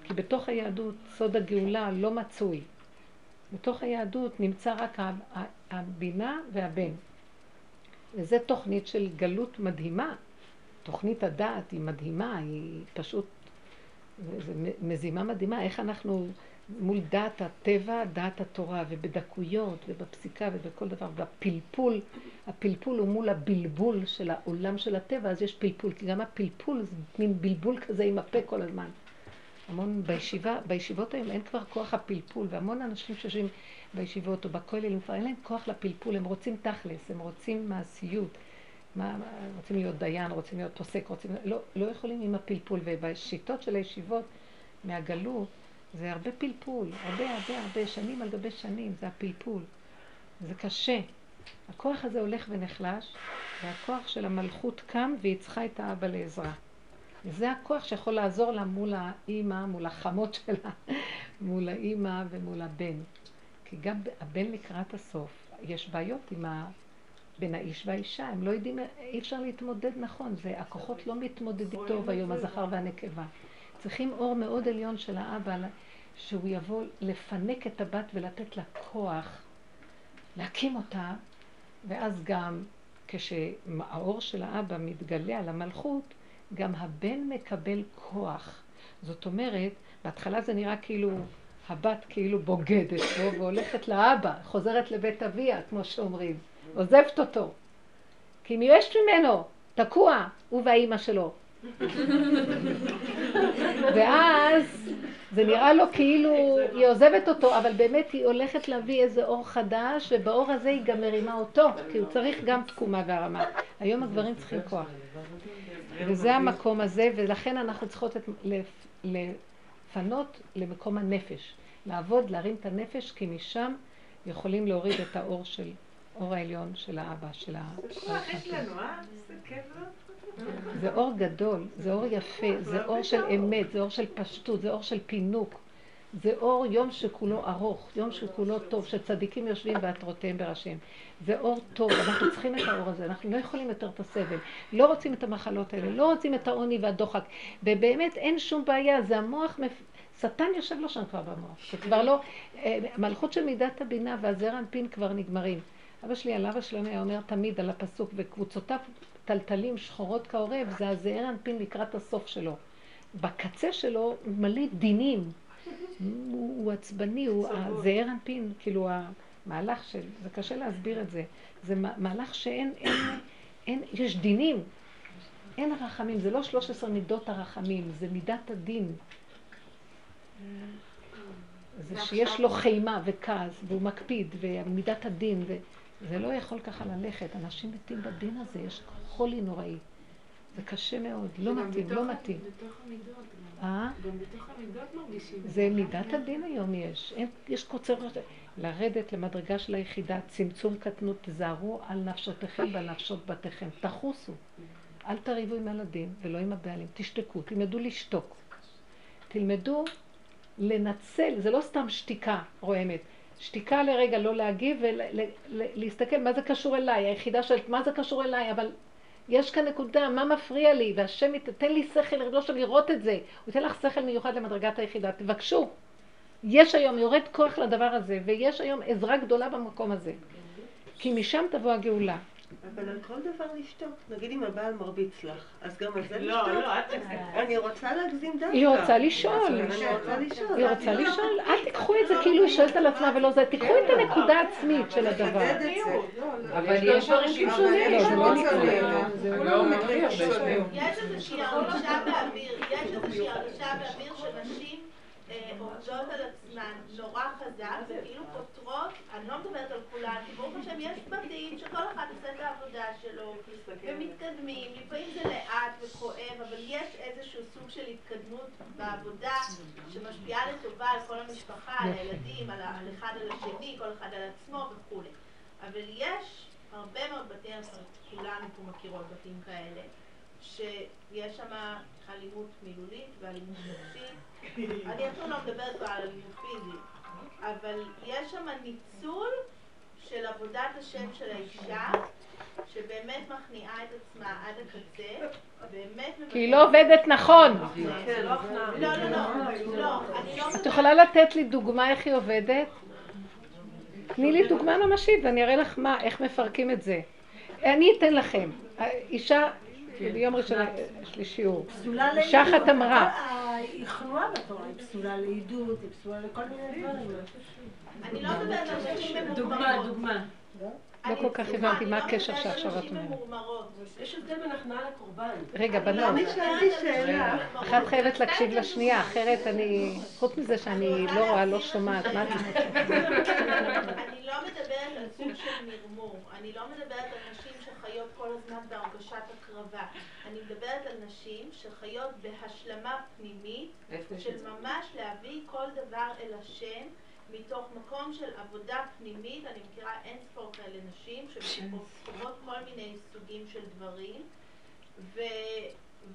כי בתוך היהדות סוד הגאולה לא מצוי. בתוך היהדות נמצא רק הבינה והבן. וזו תוכנית של גלות מדהימה. תוכנית הדעת היא מדהימה, היא פשוט, מזימה מדהימה, איך אנחנו מול דעת הטבע, דעת התורה, ובדקויות, ובפסיקה, ובכל דבר, והפלפול, הפלפול הוא מול הבלבול של העולם של הטבע, אז יש פלפול, כי גם הפלפול זה מין בלבול כזה עם הפה כל הזמן. המון בישיבה, בישיבות היום אין כבר כוח הפלפול, והמון אנשים שיושבים בישיבות או בכוללים, כבר אין להם כוח לפלפול, הם רוצים תכלס, הם רוצים מעשיות, מה, רוצים להיות דיין, רוצים להיות פוסק, רוצים, לא, לא יכולים עם הפלפול, ובשיטות של הישיבות מהגלות, זה הרבה פלפול, הרבה הרבה הרבה, שנים על גבי שנים, זה הפלפול. זה קשה. הכוח הזה הולך ונחלש, והכוח של המלכות קם והיא צריכה את האבא לעזרה. וזה הכוח שיכול לעזור לה מול האימא, מול החמות שלה, מול האימא ומול הבן. כי גם הבן לקראת הסוף, יש בעיות עם ה... בין האיש והאישה, הם לא יודעים, אי אפשר להתמודד נכון, זה, הכוחות לא מתמודדים טוב היום, הזכר והנקבה. צריכים אור מאוד עליון של האבא, שהוא יבוא לפנק את הבת ולתת לה כוח, להקים אותה, ואז גם כשהאור של האבא מתגלה על המלכות, גם הבן מקבל כוח. זאת אומרת, בהתחלה זה נראה כאילו הבת כאילו בוגדת בו והולכת לאבא, חוזרת לבית אביה, כמו שאומרים, עוזבת אותו. כי אם יש ממנו, תקוע, הוא והאימא שלו. ואז זה נראה לו כאילו היא עוזבת אותו, אבל באמת היא הולכת להביא איזה אור חדש, ובאור הזה היא גם מרימה אותו, כי הוא צריך גם תקומה והרמה. היום הגברים צריכים כוח. וזה המקום הזה, ולכן אנחנו צריכות לפנות למקום הנפש. לעבוד, להרים את הנפש, כי משם יכולים להוריד את האור של, אור העליון של האבא, של ה... זה אה? כיף לא? זה אור גדול, זה אור יפה, זה אור של אמת, זה אור של פשטות, זה אור של פינוק. זה אור יום שכולו ארוך, יום שכולו טוב, שצדיקים יושבים בעטרותיהם בראשיהם. זה אור טוב, אנחנו צריכים את האור הזה, אנחנו לא יכולים יותר את הסבל, לא רוצים את המחלות האלה, לא רוצים את העוני והדוחק, ובאמת אין שום בעיה, זה המוח, מפ... שטן יושב לו שם כבר במוח, זה כבר לא, אה, מלכות של מידת הבינה והזרע אנפין כבר נגמרים. אבא שלי עליו השלום היה אומר תמיד על הפסוק, וקבוצותיו טלטלים שחורות כעורב, זה הזעיר אנפין לקראת הסוף שלו. בקצה שלו מלא דינים. הוא, עצבני, הוא הזעיר אנפין, כאילו המהלך של, זה קשה להסביר את זה. זה מהלך שאין, אין, אין, יש דינים. אין רחמים, זה לא 13 מידות הרחמים, זה מידת הדין. זה שיש לו חימה וכעס, והוא מקפיד, ומידת הדין, וזה לא יכול ככה ללכת. אנשים מתים בדין הזה, יש חולי נוראי. זה קשה מאוד, לא מתאים, לא מתאים. בתוך המידות אה? גם בתוך המידות מרגישים. זה מידת הדין היום יש. אין, יש קוצר... לרדת למדרגה של היחידה, צמצום קטנות, תזהרו על נפשותיכם ועל נפשות בתיכם. תחוסו. אל תריבו עם ילדים ולא עם הבעלים. תשתקו, תלמדו לשתוק. תלמדו לנצל, זה לא סתם שתיקה רועמת. שתיקה לרגע, לא להגיב ולהסתכל מה זה קשור אליי. היחידה שואלת מה זה קשור אליי, אבל יש כאן נקודה, מה מפריע לי? והשם ייתן לי שכל לא שם לראות את זה. הוא ייתן לך שכל מיוחד למדרגת היחידה. תבקשו. יש היום, יורד כוח לדבר הזה, ויש היום עזרה גדולה במקום הזה. כי משם תבוא הגאולה. אבל על כל דבר לשתוק. נגיד אם הבעל מרביץ לך, אז גם על זה לשתוק? לא, לא, אל תגזים. אני רוצה להגזים דווקא. היא רוצה לשאול. אני רוצה לשאול. היא רוצה לשאול. אל תיקחו את זה כאילו היא שואלת על עצמה ולא זה. תיקחו את הנקודה העצמית של הדבר. אבל יש אנשים שונים. לא, זה לא לא מכיר, יש איזושהי הרגשה באוויר, יש איזושהי הרגשה באוויר שנשים עובדות על עצמן נורא חזק, וכאילו פותרות, אני לא מדברת על כולן, כי ברוך השם יש בתים שכל אחד עושה את העבודה שלו, ומתקדמים, לפעמים זה לאט וכואב, אבל יש איזשהו סוג של התקדמות בעבודה שמשפיעה לטובה על כל המשפחה, על הילדים, על אחד על השני, כל אחד על עצמו וכולי. אבל יש הרבה מאוד בתים, כולנו פה מכירות בתים כאלה, שיש שם אלימות מילולית ואלימות נפשית. אני אפילו לא מדברת כבר על אלימות פיזית, אבל יש שם ניצול של עבודת השם של האישה, שבאמת מכניעה את עצמה עד הקצה, באמת... כי היא לא עובדת נכון. לא, לא, לא, לא, אני לא את יכולה לתת לי דוגמה איך היא עובדת? תני לי דוגמה ממשית ואני אראה לך מה, איך מפרקים את זה. אני אתן לכם. אישה, ביום ראשון יש לי שיעור. פסולה לעידוד. אמרה, היא חנועה בתורה, היא פסולה לעידוד, היא פסולה לכל מיני דברים. אני לא מדברת על. דוגמה, דוגמה. לא כל כך הבנתי מה אני הקשר שעכשיו את אומרת. יש הבדל בין הכנעה לקורבן. רגע, אני בנות, מדברת שאלתי שאלה. אחת חייבת להקשיב לשנייה, אחרת אני, חוץ מזה שאני לא רואה, לא שומעת, מה את אומרת? אני לא מדברת על סוג של מרמור, אני לא מדברת על נשים שחיות כל הזמן בהרגשת הקרבה, אני מדברת על נשים שחיות בהשלמה פנימית של ממש להביא כל דבר אל השם מתוך מקום של עבודה פנימית, אני מכירה אין ספור כאלה נשים שחוות כל מיני סוגים של דברים ו...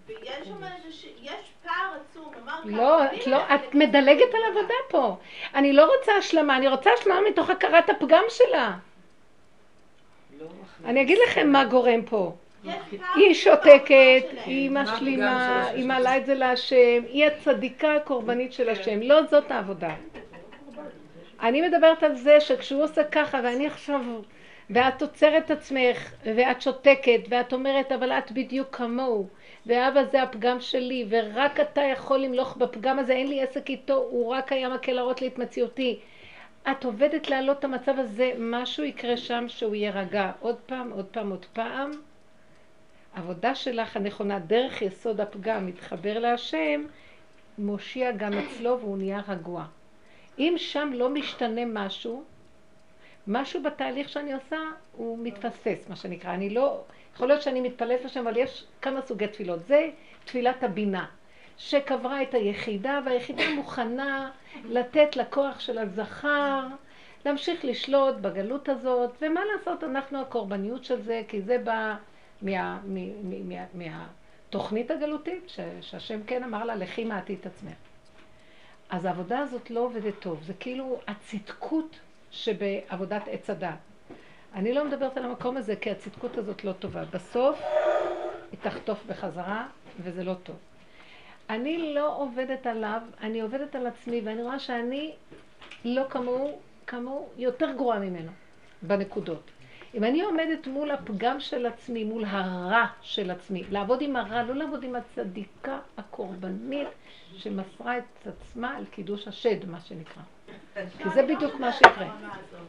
ויש שם איזה ש... יש פער עצום, אמרתי, לא, את לא, את מדלגת על עבודה פה. אני לא רוצה השלמה, אני רוצה השלמה מתוך הכרת הפגם שלה. אני אגיד לכם מה גורם פה. היא שותקת. היא משלימה, היא מעלה את זה להשם, היא הצדיקה הקורבנית של השם, לא זאת העבודה. אני מדברת על זה שכשהוא עושה ככה ואני עכשיו, ואת עוצרת עצמך, ואת שותקת, ואת אומרת אבל את בדיוק כמוהו, ואבא זה הפגם שלי, ורק אתה יכול למלוך בפגם הזה, אין לי עסק איתו, הוא רק היה מקל להראות לי את מציאותי. את עובדת להעלות את המצב הזה, משהו יקרה שם שהוא יירגע. עוד פעם, עוד פעם, עוד פעם. עבודה שלך הנכונה, דרך יסוד הפגם, מתחבר להשם, מושיע גם אצלו והוא נהיה רגוע. אם שם לא משתנה משהו, משהו בתהליך שאני עושה הוא מתפספס, מה שנקרא. אני לא, יכול להיות שאני מתפלאת לשם, אבל יש כמה סוגי תפילות. זה תפילת הבינה, שקברה את היחידה, והיחידה מוכנה לתת לכוח של הזכר, להמשיך לשלוט בגלות הזאת, ומה לעשות, אנחנו הקורבניות של זה, כי זה בא מה, מה, מה, מהתוכנית הגלותית, שהשם כן אמר לה, לכי מעטי את עצמך. אז העבודה הזאת לא עובדת טוב. זה כאילו הצדקות שבעבודת עץ הדת. אני לא מדברת על המקום הזה, כי הצדקות הזאת לא טובה. בסוף היא תחטוף בחזרה, וזה לא טוב. אני לא עובדת עליו, אני עובדת על עצמי, ואני רואה שאני לא כמוהו, כמוהו יותר גרועה ממנו, בנקודות. אם אני עומדת מול הפגם של עצמי, מול הרע של עצמי, לעבוד עם הרע, לא לעבוד עם הצדיקה הקורבנית שמסרה את עצמה על קידוש השד, מה שנקרא. כי זה בדיוק מה שיקרה.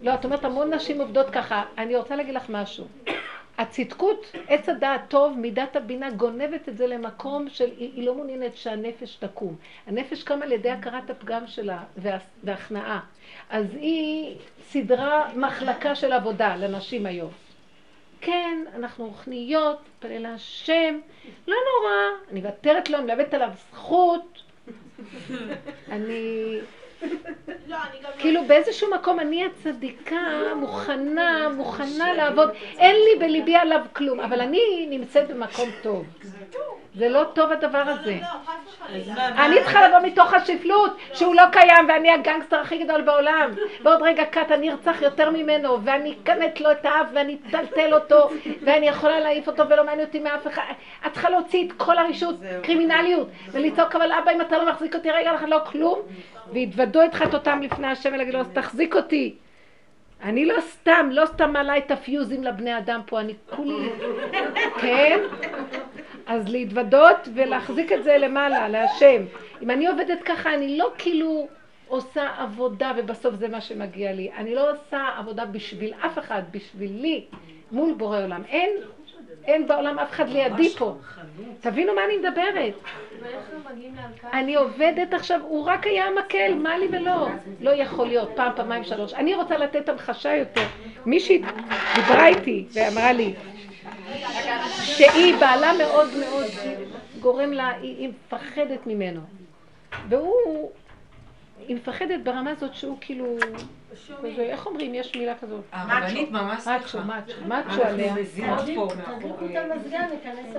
לא, את אומרת, המון נשים עובדות ככה. אני רוצה להגיד לך משהו. הצדקות, עץ הדעת טוב, מידת הבינה גונבת את זה למקום של, היא, היא לא מעוניינת שהנפש תקום. הנפש קמה על ידי הכרת הפגם שלה והכנעה. אז היא סידרה מחלקה של עבודה לנשים היום. כן, אנחנו רוחניות, פלל להשם, לא נורא, אני מוותרת לו, אני מלמדת עליו זכות. אני לא, כאילו באיזשהו מקום אני הצדיקה, מוכנה, מוכנה לעבוד, אין לי בליבי עליו כלום, אבל אני נמצאת במקום טוב. זה לא טוב הדבר הזה. אני צריכה לבוא מתוך השפלות, שהוא לא קיים ואני הגנגסטר הכי גדול בעולם. בעוד רגע קט אני ארצח יותר ממנו, ואני אכמת לו את האף ואני אטלטל אותו, ואני יכולה להעיף אותו ולא מעניין אותי מאף אחד. את צריכה להוציא את כל הרשות, קרימינליות, ולצעוק אבל אבא אם אתה לא מחזיק אותי רגע, לא כלום, והתוודו את חטאותם לפני השם ולהגיד לו, אז תחזיק אותי. אני לא סתם, לא סתם מעלה את הפיוזים לבני אדם פה, אני כולי, כן? אז להתוודות ולהחזיק את זה למעלה, להשם. אם אני עובדת ככה, אני לא כאילו עושה עבודה ובסוף זה מה שמגיע לי. אני לא עושה עבודה בשביל אף אחד, בשבילי, מול בורא עולם. אין אין בעולם אף אחד לידי פה. תבינו מה אני מדברת. אני עובדת עכשיו, הוא רק היה המקל, מה לי ולא? לא יכול להיות, פעם, פעמיים, שלוש. אני רוצה לתת המחשה יותר. מישהי דיברה איתי ואמרה לי שהיא בעלה מאוד מאוד גורם לה, היא מפחדת ממנו. והוא היא מפחדת ברמה הזאת שהוא כאילו... איך אומרים? יש מילה כזאת. הרבנית ממש מאצ'ו, מאצ'ו, מאצ'ו עליה.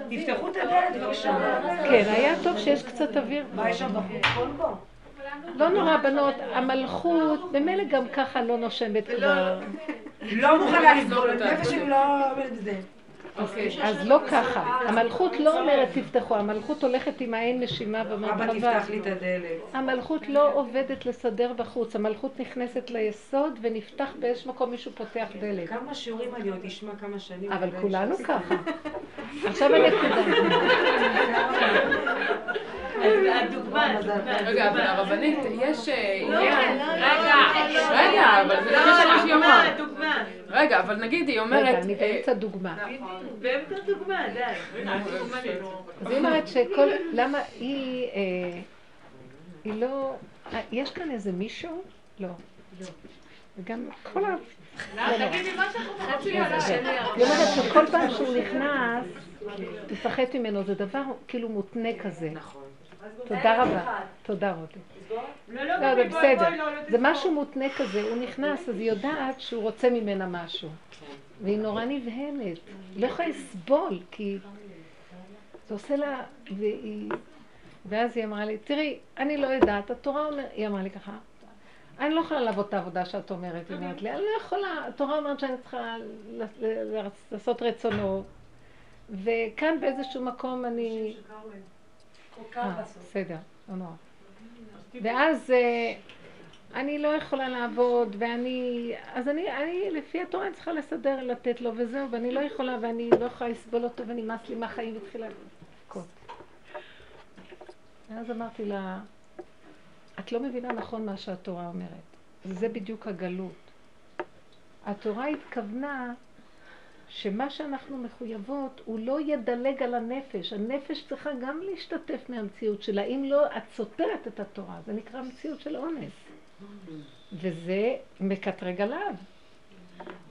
תפתחו את הדלת בבקשה. כן, היה טוב שיש קצת אוויר. מה יש שם בחוץ? לא נורא בנות, המלכות במילא גם ככה לא נושמת כבר. לא מוכנה לסבול, הנפש שלי לא עומדת בזה. אוקיי, אז לא ככה. המלכות לא אומרת תפתחו, המלכות הולכת עם האין נשימה במרחבה. אבא תפתח לי את הדלת. המלכות לא עובדת לסדר בחוץ, המלכות נכנסת ליסוד ונפתח באיזשהו מקום מישהו פותח דלת. כמה שיעורים אני עוד אשמע כמה שנים. אבל כולנו ככה. עכשיו הנקודה. הדוגמה, רגע, אבל הרבנית, יש עניין... רגע, רגע, אבל זה לא מה שהיא אמרה. רגע, אבל נגיד היא אומרת... רגע, אני באמצע דוגמה. באמצע דוגמה, די. אז היא אומרת שכל... למה היא... היא לא... יש כאן איזה מישהו? לא. וגם כל ה... תגידי מה שאנחנו היא אומרת שכל פעם שהוא נכנס, תפחד ממנו, זה דבר כאילו מותנה כזה. נכון. תודה רבה. תודה רותי. לא, לא, לא, זה בסדר. זה משהו מותנה כזה, הוא נכנס, אז היא יודעת שהוא רוצה ממנה משהו. והיא נורא נבהלת. היא לא יכולה לסבול, כי זה עושה לה... והיא... ואז היא אמרה לי, תראי, אני לא יודעת, התורה אומרת, היא אמרה לי ככה, אני לא יכולה לעבוד את העבודה שאת אומרת, היא אומרת לי, אני לא יכולה, התורה אומרת שאני צריכה לעשות רצונו, וכאן באיזשהו מקום אני... אה, בסדר, לא נורא. ואז אה, אני לא יכולה לעבוד, ואני, אז אני, אני לפי התורה אני צריכה לסדר, לתת לו וזהו, ואני לא יכולה, ואני לא יכולה לסבול אותו, ונמאס לי מהחיים, והתחילה לבכות. ואז אמרתי לה, את לא מבינה נכון מה שהתורה אומרת. זה בדיוק הגלות. התורה התכוונה שמה שאנחנו מחויבות הוא לא ידלג על הנפש. הנפש צריכה גם להשתתף מהמציאות שלה. אם לא, את סותרת את התורה. זה נקרא מציאות של אונס. וזה מקטרג עליו.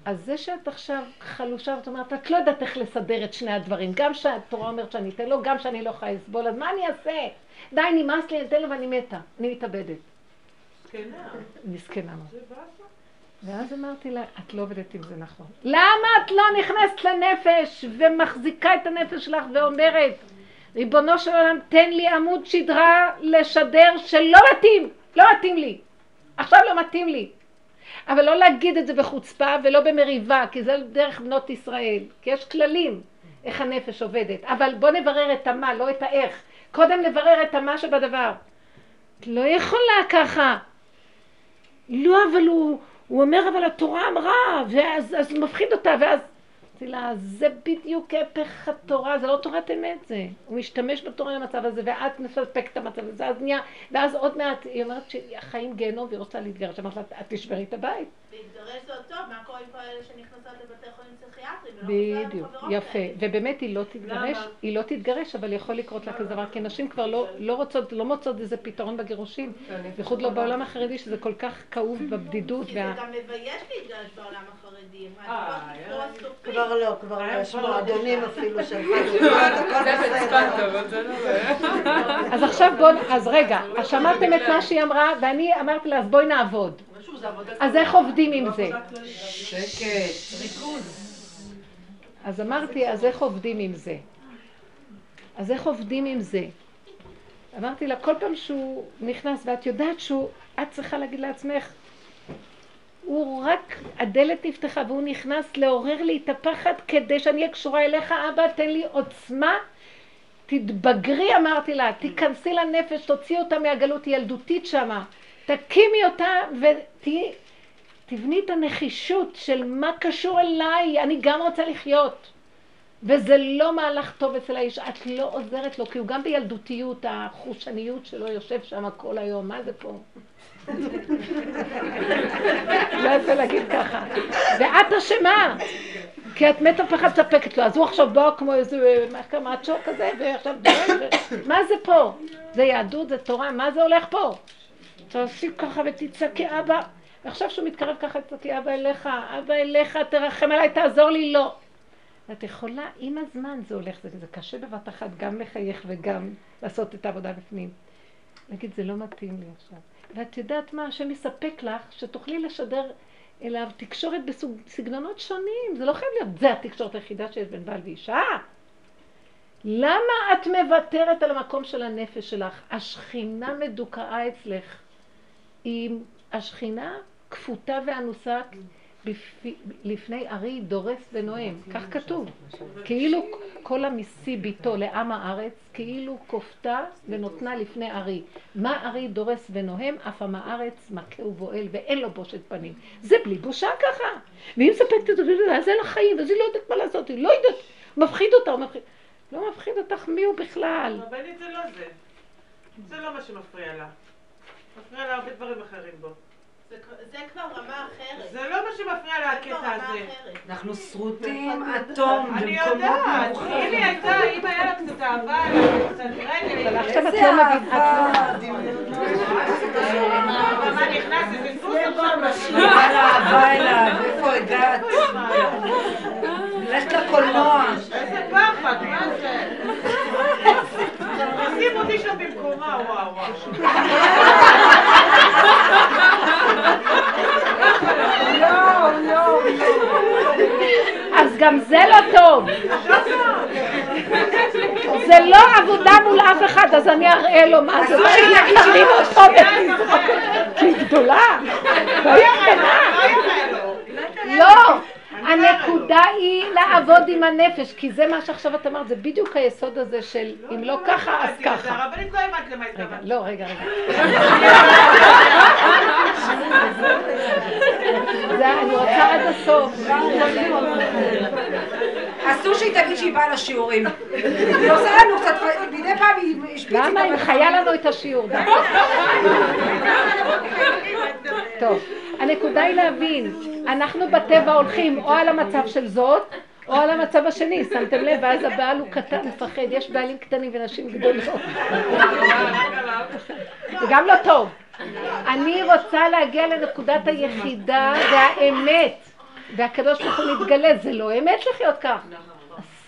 אז זה שאת עכשיו חלושה ואת אומרת, את לא יודעת איך לסדר את שני הדברים. גם שהתורה אומרת שאני אתן לו, גם שאני לא יכולה לסבול, אז מה אני אעשה? די, נמאס לי, אני אתן לו ואני מתה. אני מתאבדת. מסכנה. ואז אמרתי לה, את לא עובדת עם זה נכון. למה את לא נכנסת לנפש ומחזיקה את הנפש שלך ואומרת, ריבונו של עולם, תן לי עמוד שדרה לשדר שלא מתאים. לא מתאים לי. עכשיו לא מתאים לי. אבל לא להגיד את זה בחוצפה ולא במריבה, כי זה דרך בנות ישראל. כי יש כללים איך הנפש עובדת. אבל בוא נברר את המה, לא את האיך. קודם נברר את המה שבדבר. לא יכולה ככה. לא, אבל הוא, הוא אומר, אבל התורה אמרה, ואז אז מפחיד אותה, ואז... אמרתי לה, זה בדיוק הפך התורה, זה לא תורת אמת זה. הוא משתמש בתורה למצב הזה, ואת מספקת את המצב הזה, אז נהיה, ואז עוד מעט, היא אומרת שהחיים גיהנום והיא רוצה להתגרש. אמרת לה, את תשברי את הבית. להתגרש זה עוד טוב, מה קורה עם כל אלה שנכנסות לבתי חולים? בדיוק, יפה. ובאמת היא לא תתגרש, היא לא תתגרש, אבל יכול לקרות לה כזה דבר, כי נשים כבר לא, לא רוצות, לא מוצאות איזה פתרון בגירושים. בייחוד לא בעולם החרדי, שזה כל כך כאוב בבדידות. כי זה גם מבייש להתגרש בעולם החרדי. כבר לא, כבר לא, יש מועדונים אפילו של אז עכשיו בואו, אז רגע, אז שמעתם את מה שהיא אמרה, ואני אמרתי לה, אז בואי נעבוד. אז איך עובדים עם זה? שקט, ריכוז. אז אמרתי, אז איך עובדים עם זה? אז איך עובדים עם זה? אמרתי לה, כל פעם שהוא נכנס, ואת יודעת שהוא, את צריכה להגיד לעצמך, הוא רק, הדלת נפתחה והוא נכנס לעורר לי את הפחד כדי שאני אהיה קשורה אליך, אבא, תן לי עוצמה, תתבגרי, אמרתי לה, תיכנסי לנפש, תוציאי אותה מהגלות, ילדותית שמה, תקימי אותה ותבני את הנחישות של מה קשור אליי, אני גם רוצה לחיות. וזה לא מהלך טוב אצל האיש, את לא עוזרת לו, כי הוא גם בילדותיות, החושניות שלו יושב שם כל היום, מה זה פה? לא יפה להגיד ככה. ואת אשמה, כי את מתה פחד מספקת לו, אז הוא עכשיו בא כמו איזה מאצ'ו כזה, ועכשיו מה זה פה? זה יהדות, זה תורה, מה זה הולך פה? תעשי ככה ותצעקי אבא. ועכשיו שהוא מתקרב ככה, תצעקי אבא אליך, אבא אליך, תרחם עליי, תעזור לי, לא. את יכולה, עם הזמן זה הולך, זה, זה קשה בבת אחת גם לחייך וגם לעשות את העבודה בפנים. להגיד, זה לא מתאים לי עכשיו. ואת יודעת מה, השם יספק לך, שתוכלי לשדר אליו תקשורת בסגנונות שונים. זה לא חייב להיות, זה התקשורת היחידה שיש בין בעל ואישה. למה את מוותרת על המקום של הנפש שלך? השכינה מדוכאה אצלך. עם השכינה כפותה ואנוסה לפני ארי דורס ונואם, כך כתוב. כאילו כל המסי ביתו לעם הארץ, כאילו כופתה ונותנה לפני ארי. מה ארי דורס ונוהם, אף עם הארץ מכה ובועל ואין לו בושת פנים. זה בלי בושה ככה. ואם ספקת את זה, אז אין לה חיים, אז היא לא יודעת מה לעשות, היא לא יודעת, מפחיד אותה, הוא מפחיד. לא מפחיד אותך מי הוא בכלל. רבנית זה לא זה. זה לא מה שמפריע לה. מפריע לה הרבה דברים אחרים בו. זה כבר רמה אחרת. זה לא מה שמפריע לה הקטע הזה. אנחנו שרוטים אטום אני במקומות יודעת. נמוכים. אם היא הייתה, אם היה לה קצת אהבה, קצת רגל. עכשיו את לא מבינה. מה נכנס איזה סוס עכשיו? אהבה אליו, איפה הגעת? ללכת לקולנוע. איזה פחד, מה זה? שים אותי שם במקומה, וואו וואו. אז גם זה לא טוב. זה לא עבודה מול אף אחד, אז אני אראה לו מה זה. תרים אותו כי היא גדולה, והיא קטנה. לא, הנקודה היא לעבוד עם הנפש, כי זה מה שעכשיו את אמרת, זה בדיוק היסוד הזה של אם לא ככה, אז ככה. הרבנית לא הבנת למה רגע, התכוונת. לא, רגע, רגע. זה, אני רוצה עד הסוף. אסור שהיא תגיד שהיא באה לשיעורים. היא עושה לנו קצת, מדי פעם היא השפיצה. למה? היא חיה לנו את השיעור. טוב, הנקודה היא להבין, אנחנו בטבע הולכים או על המצב של זאת, או על המצב השני, שמתם לב? ואז הבעל הוא קטן, מפחד, יש בעלים קטנים ונשים גדולות. זה גם לא טוב. אני רוצה להגיע לנקודת היחידה והאמת, והקדוש ברוך הוא מתגלה, זה לא אמת לחיות כך.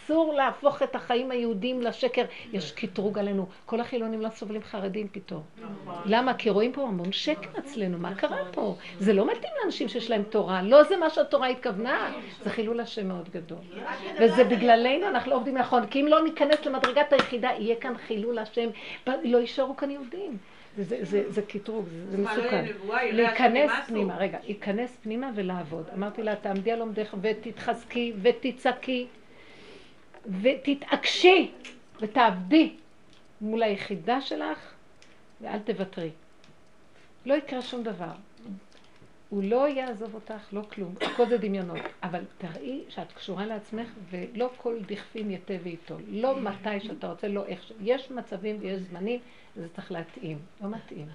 אסור להפוך את החיים היהודיים לשקר. יש קטרוג עלינו. כל החילונים לא סובלים חרדים פתאום. למה? כי רואים פה המון שקר אצלנו. מה קרה פה? זה לא מתאים לאנשים שיש להם תורה. לא זה מה שהתורה התכוונה. זה חילול השם מאוד גדול. וזה בגללנו, אנחנו לא עובדים נכון. כי אם לא ניכנס למדרגת היחידה, יהיה כאן חילול השם. לא יישארו כאן יהודים. זה- קטרוג, זה לא מסוכן. השם להיכנס? פנימה, רגע, להיכנס פנימה ולעבוד. אמרתי לה, תעמדי על עומדך ותתחזקי ותצעקי ותתעקשי ותעבדי מול היחידה שלך ואל תוותרי. לא יקרה שום דבר. הוא לא יעזוב אותך, לא כלום, הכל זה דמיונות. אבל תראי שאת קשורה לעצמך ולא כל דכפין יתה ואיתו. לא מתי שאתה רוצה, לא איך ש... יש מצבים ויש זמנים, וזה צריך להתאים. לא מתאים.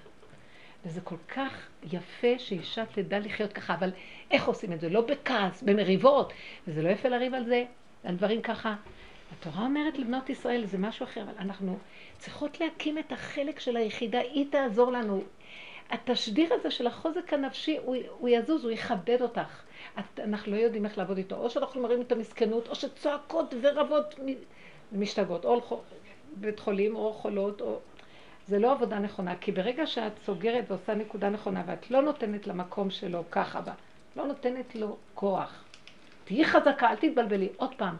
וזה כל כך יפה שאישה תדע לחיות ככה, אבל איך עושים את זה? לא בכעס, במריבות. וזה לא יפה לריב על זה, על דברים ככה. התורה אומרת לבנות ישראל, זה משהו אחר, אבל אנחנו צריכות להקים את החלק של היחידה, היא תעזור לנו. התשדיר הזה של החוזק הנפשי, הוא, הוא יזוז, הוא יכבד אותך. את, אנחנו לא יודעים איך לעבוד איתו. או שאנחנו מראים את המסכנות, או שצועקות ורבות משתגעות, או בית חולים, או חולות, או... זה לא עבודה נכונה, כי ברגע שאת סוגרת ועושה נקודה נכונה, ואת לא נותנת למקום שלו ככה בה, לא נותנת לו כוח. תהיי חזקה, אל תתבלבלי. עוד פעם.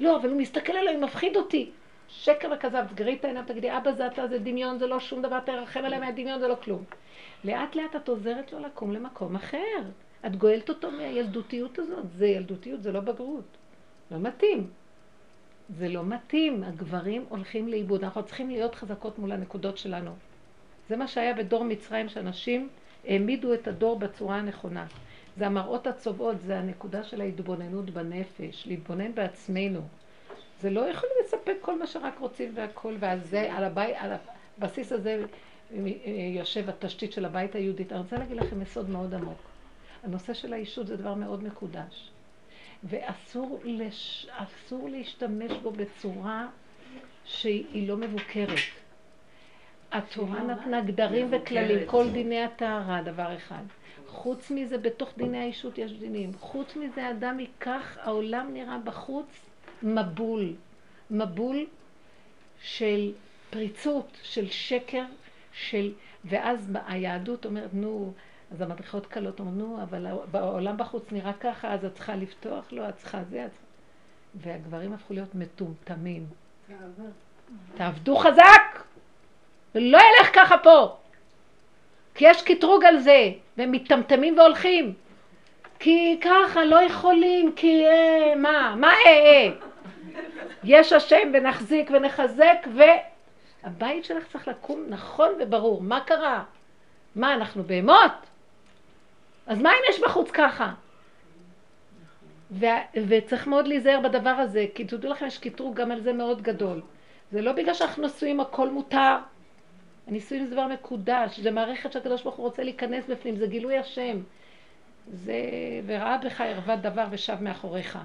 לא, אבל הוא מסתכל עליי, מפחיד אותי. שקר וכזב, תגרי את העיניים, תגידי, אבא זה אתה, זה דמיון, זה לא שום דבר, תרחם עליי מהדמיון, זה לא כלום. לאט לאט את עוזרת לו לקום למקום אחר. את גואלת אותו מהילדותיות הזאת. זה ילדותיות, זה לא בגרות. לא מתאים. זה לא מתאים. הגברים הולכים לאיבוד. אנחנו צריכים להיות חזקות מול הנקודות שלנו. זה מה שהיה בדור מצרים, שאנשים העמידו את הדור בצורה הנכונה. זה המראות הצובעות, זה הנקודה של ההתבוננות בנפש, להתבונן בעצמנו. זה לא יכול לספק כל מה שרק רוצים והכל, ועל זה, על, הבית, על הבסיס הזה יושב התשתית של הבית היהודית. אני רוצה להגיד לכם יסוד מאוד עמוק. הנושא של האישות זה דבר מאוד מקודש. ואסור לש... להשתמש בו בצורה שהיא לא מבוקרת. התורה נתנה גדרים וכללים, כל דיני הטהרה, דבר אחד. חוץ מזה, בתוך דיני האישות יש דינים. חוץ מזה, אדם ייקח, העולם נראה בחוץ מבול. מבול של פריצות, של שקר, של... ואז היהדות אומרת, נו, אז המדריכות קלות אומרות, נו, אבל העולם בחוץ נראה ככה, אז את צריכה לפתוח לו, את צריכה זה, את. והגברים הפכו להיות מטומטמים. תעבדו חזק! ולא ילך ככה פה. כי יש קטרוג על זה, והם מטמטמים והולכים. כי ככה, לא יכולים, כי אה, מה, מה אה אה? יש השם ונחזיק ונחזק, והבית שלך צריך לקום נכון וברור. מה קרה? מה, אנחנו בהמות? אז מה אם יש בחוץ ככה? ו- וצריך מאוד להיזהר בדבר הזה, כי תדעו לכם, יש קטרוג גם על זה מאוד גדול. זה לא בגלל שאנחנו נשואים הכל מותר. הנישואים זה דבר מקודש, זה מערכת שהקדוש ברוך הוא רוצה להיכנס בפנים, זה גילוי השם. זה, וראה בך ערוות דבר ושב מאחוריך.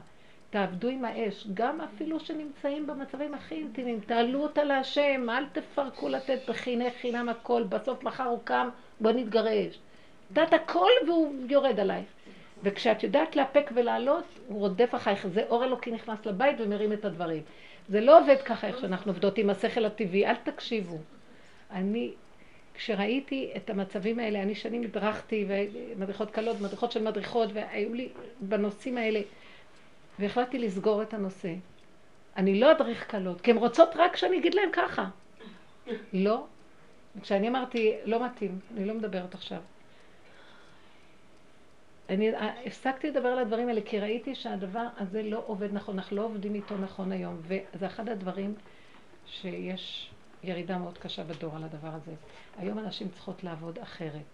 תעבדו עם האש, גם אפילו שנמצאים במצבים הכי אינטימיים, תעלו אותה להשם, אל תפרקו לתת בחיני חינם הכל, בסוף מחר הוא קם, בוא נתגרש. יודעת הכל והוא יורד עלייך. וכשאת יודעת לאפק ולעלות, הוא רודף אחריך, זה אור אלוקי נכנס לבית ומרים את הדברים. זה לא עובד ככה איך שאנחנו עובדות עם השכל הטבעי, אל תקשיבו. אני, כשראיתי את המצבים האלה, אני שנים הדרכתי, ומדריכות קלות, מדריכות של מדריכות, והיו לי בנושאים האלה, והחלטתי לסגור את הנושא. אני לא אדריך קלות, כי הן רוצות רק שאני אגיד להן ככה. לא. כשאני אמרתי, לא מתאים, אני לא מדברת עכשיו. אני הפסקתי לדבר על הדברים האלה, כי ראיתי שהדבר הזה לא עובד נכון, אנחנו לא עובדים איתו נכון היום, וזה אחד הדברים שיש ירידה מאוד קשה בדור על הדבר הזה. היום אנשים צריכות לעבוד אחרת.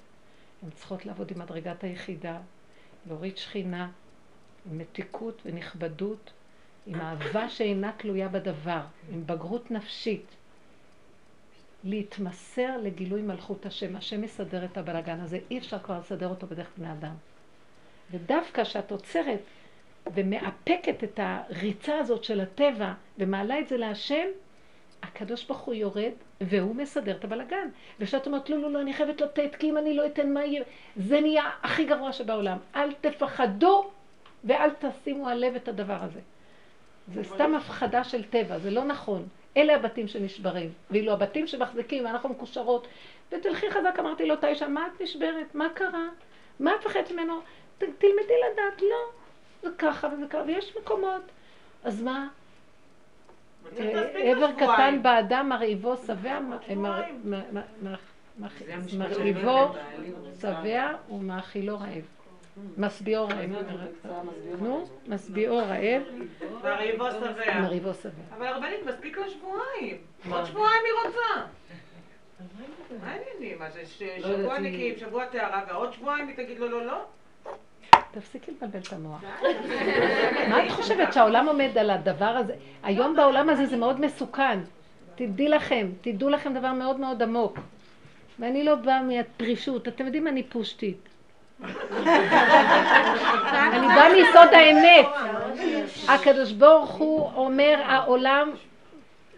הן צריכות לעבוד עם מדרגת היחידה, להוריד שכינה, עם מתיקות ונכבדות, עם אהבה שאינה תלויה בדבר, עם בגרות נפשית. להתמסר לגילוי מלכות השם. השם מסדר את הבלגן הזה, אי אפשר כבר לסדר אותו בדרך בני אדם. ודווקא כשאת עוצרת ומאפקת את הריצה הזאת של הטבע ומעלה את זה להשם, הקדוש ברוך הוא יורד והוא מסדר את הבלגן. וכשאת אומרת, לא, לא, לא, אני חייבת לתת, כי אם אני לא אתן, מה יהיה? זה נהיה הכי גרוע שבעולם. אל תפחדו ואל תשימו על לב את הדבר הזה. זה סתם הפחדה של טבע, זה לא נכון. אלה הבתים שנשברים. ואילו הבתים שמחזיקים, אנחנו מקושרות, ותלכי חזק, אמרתי לו, תאישה, מה את נשברת? מה קרה? מה את מפחדת ממנו? תלמדי לדעת, לא. זה ככה וזה ככה, ויש מקומות. אז מה? עבר קטן באדם מרעיבו שבע, מרעיבו שבע ומאכילו רעב. משביעו רעב. נו, משביעו רעב. מרעיבו שבע. מרעיבו שבע. אבל הרבנית, מספיק לה שבועיים. עוד שבועיים היא רוצה. מה העניינים? מה זה שבוע נקיים, שבוע טהרה, ועוד שבועיים היא תגיד לו לא לא? תפסיקי לבלבל את המוח. מה את חושבת שהעולם עומד על הדבר הזה? היום בעולם הזה זה מאוד מסוכן. תדעי לכם, תדעו לכם דבר מאוד מאוד עמוק. ואני לא באה מהפרישות, אתם יודעים אני פושטית. אני באה מיסוד האמת. הקדוש ברוך הוא אומר העולם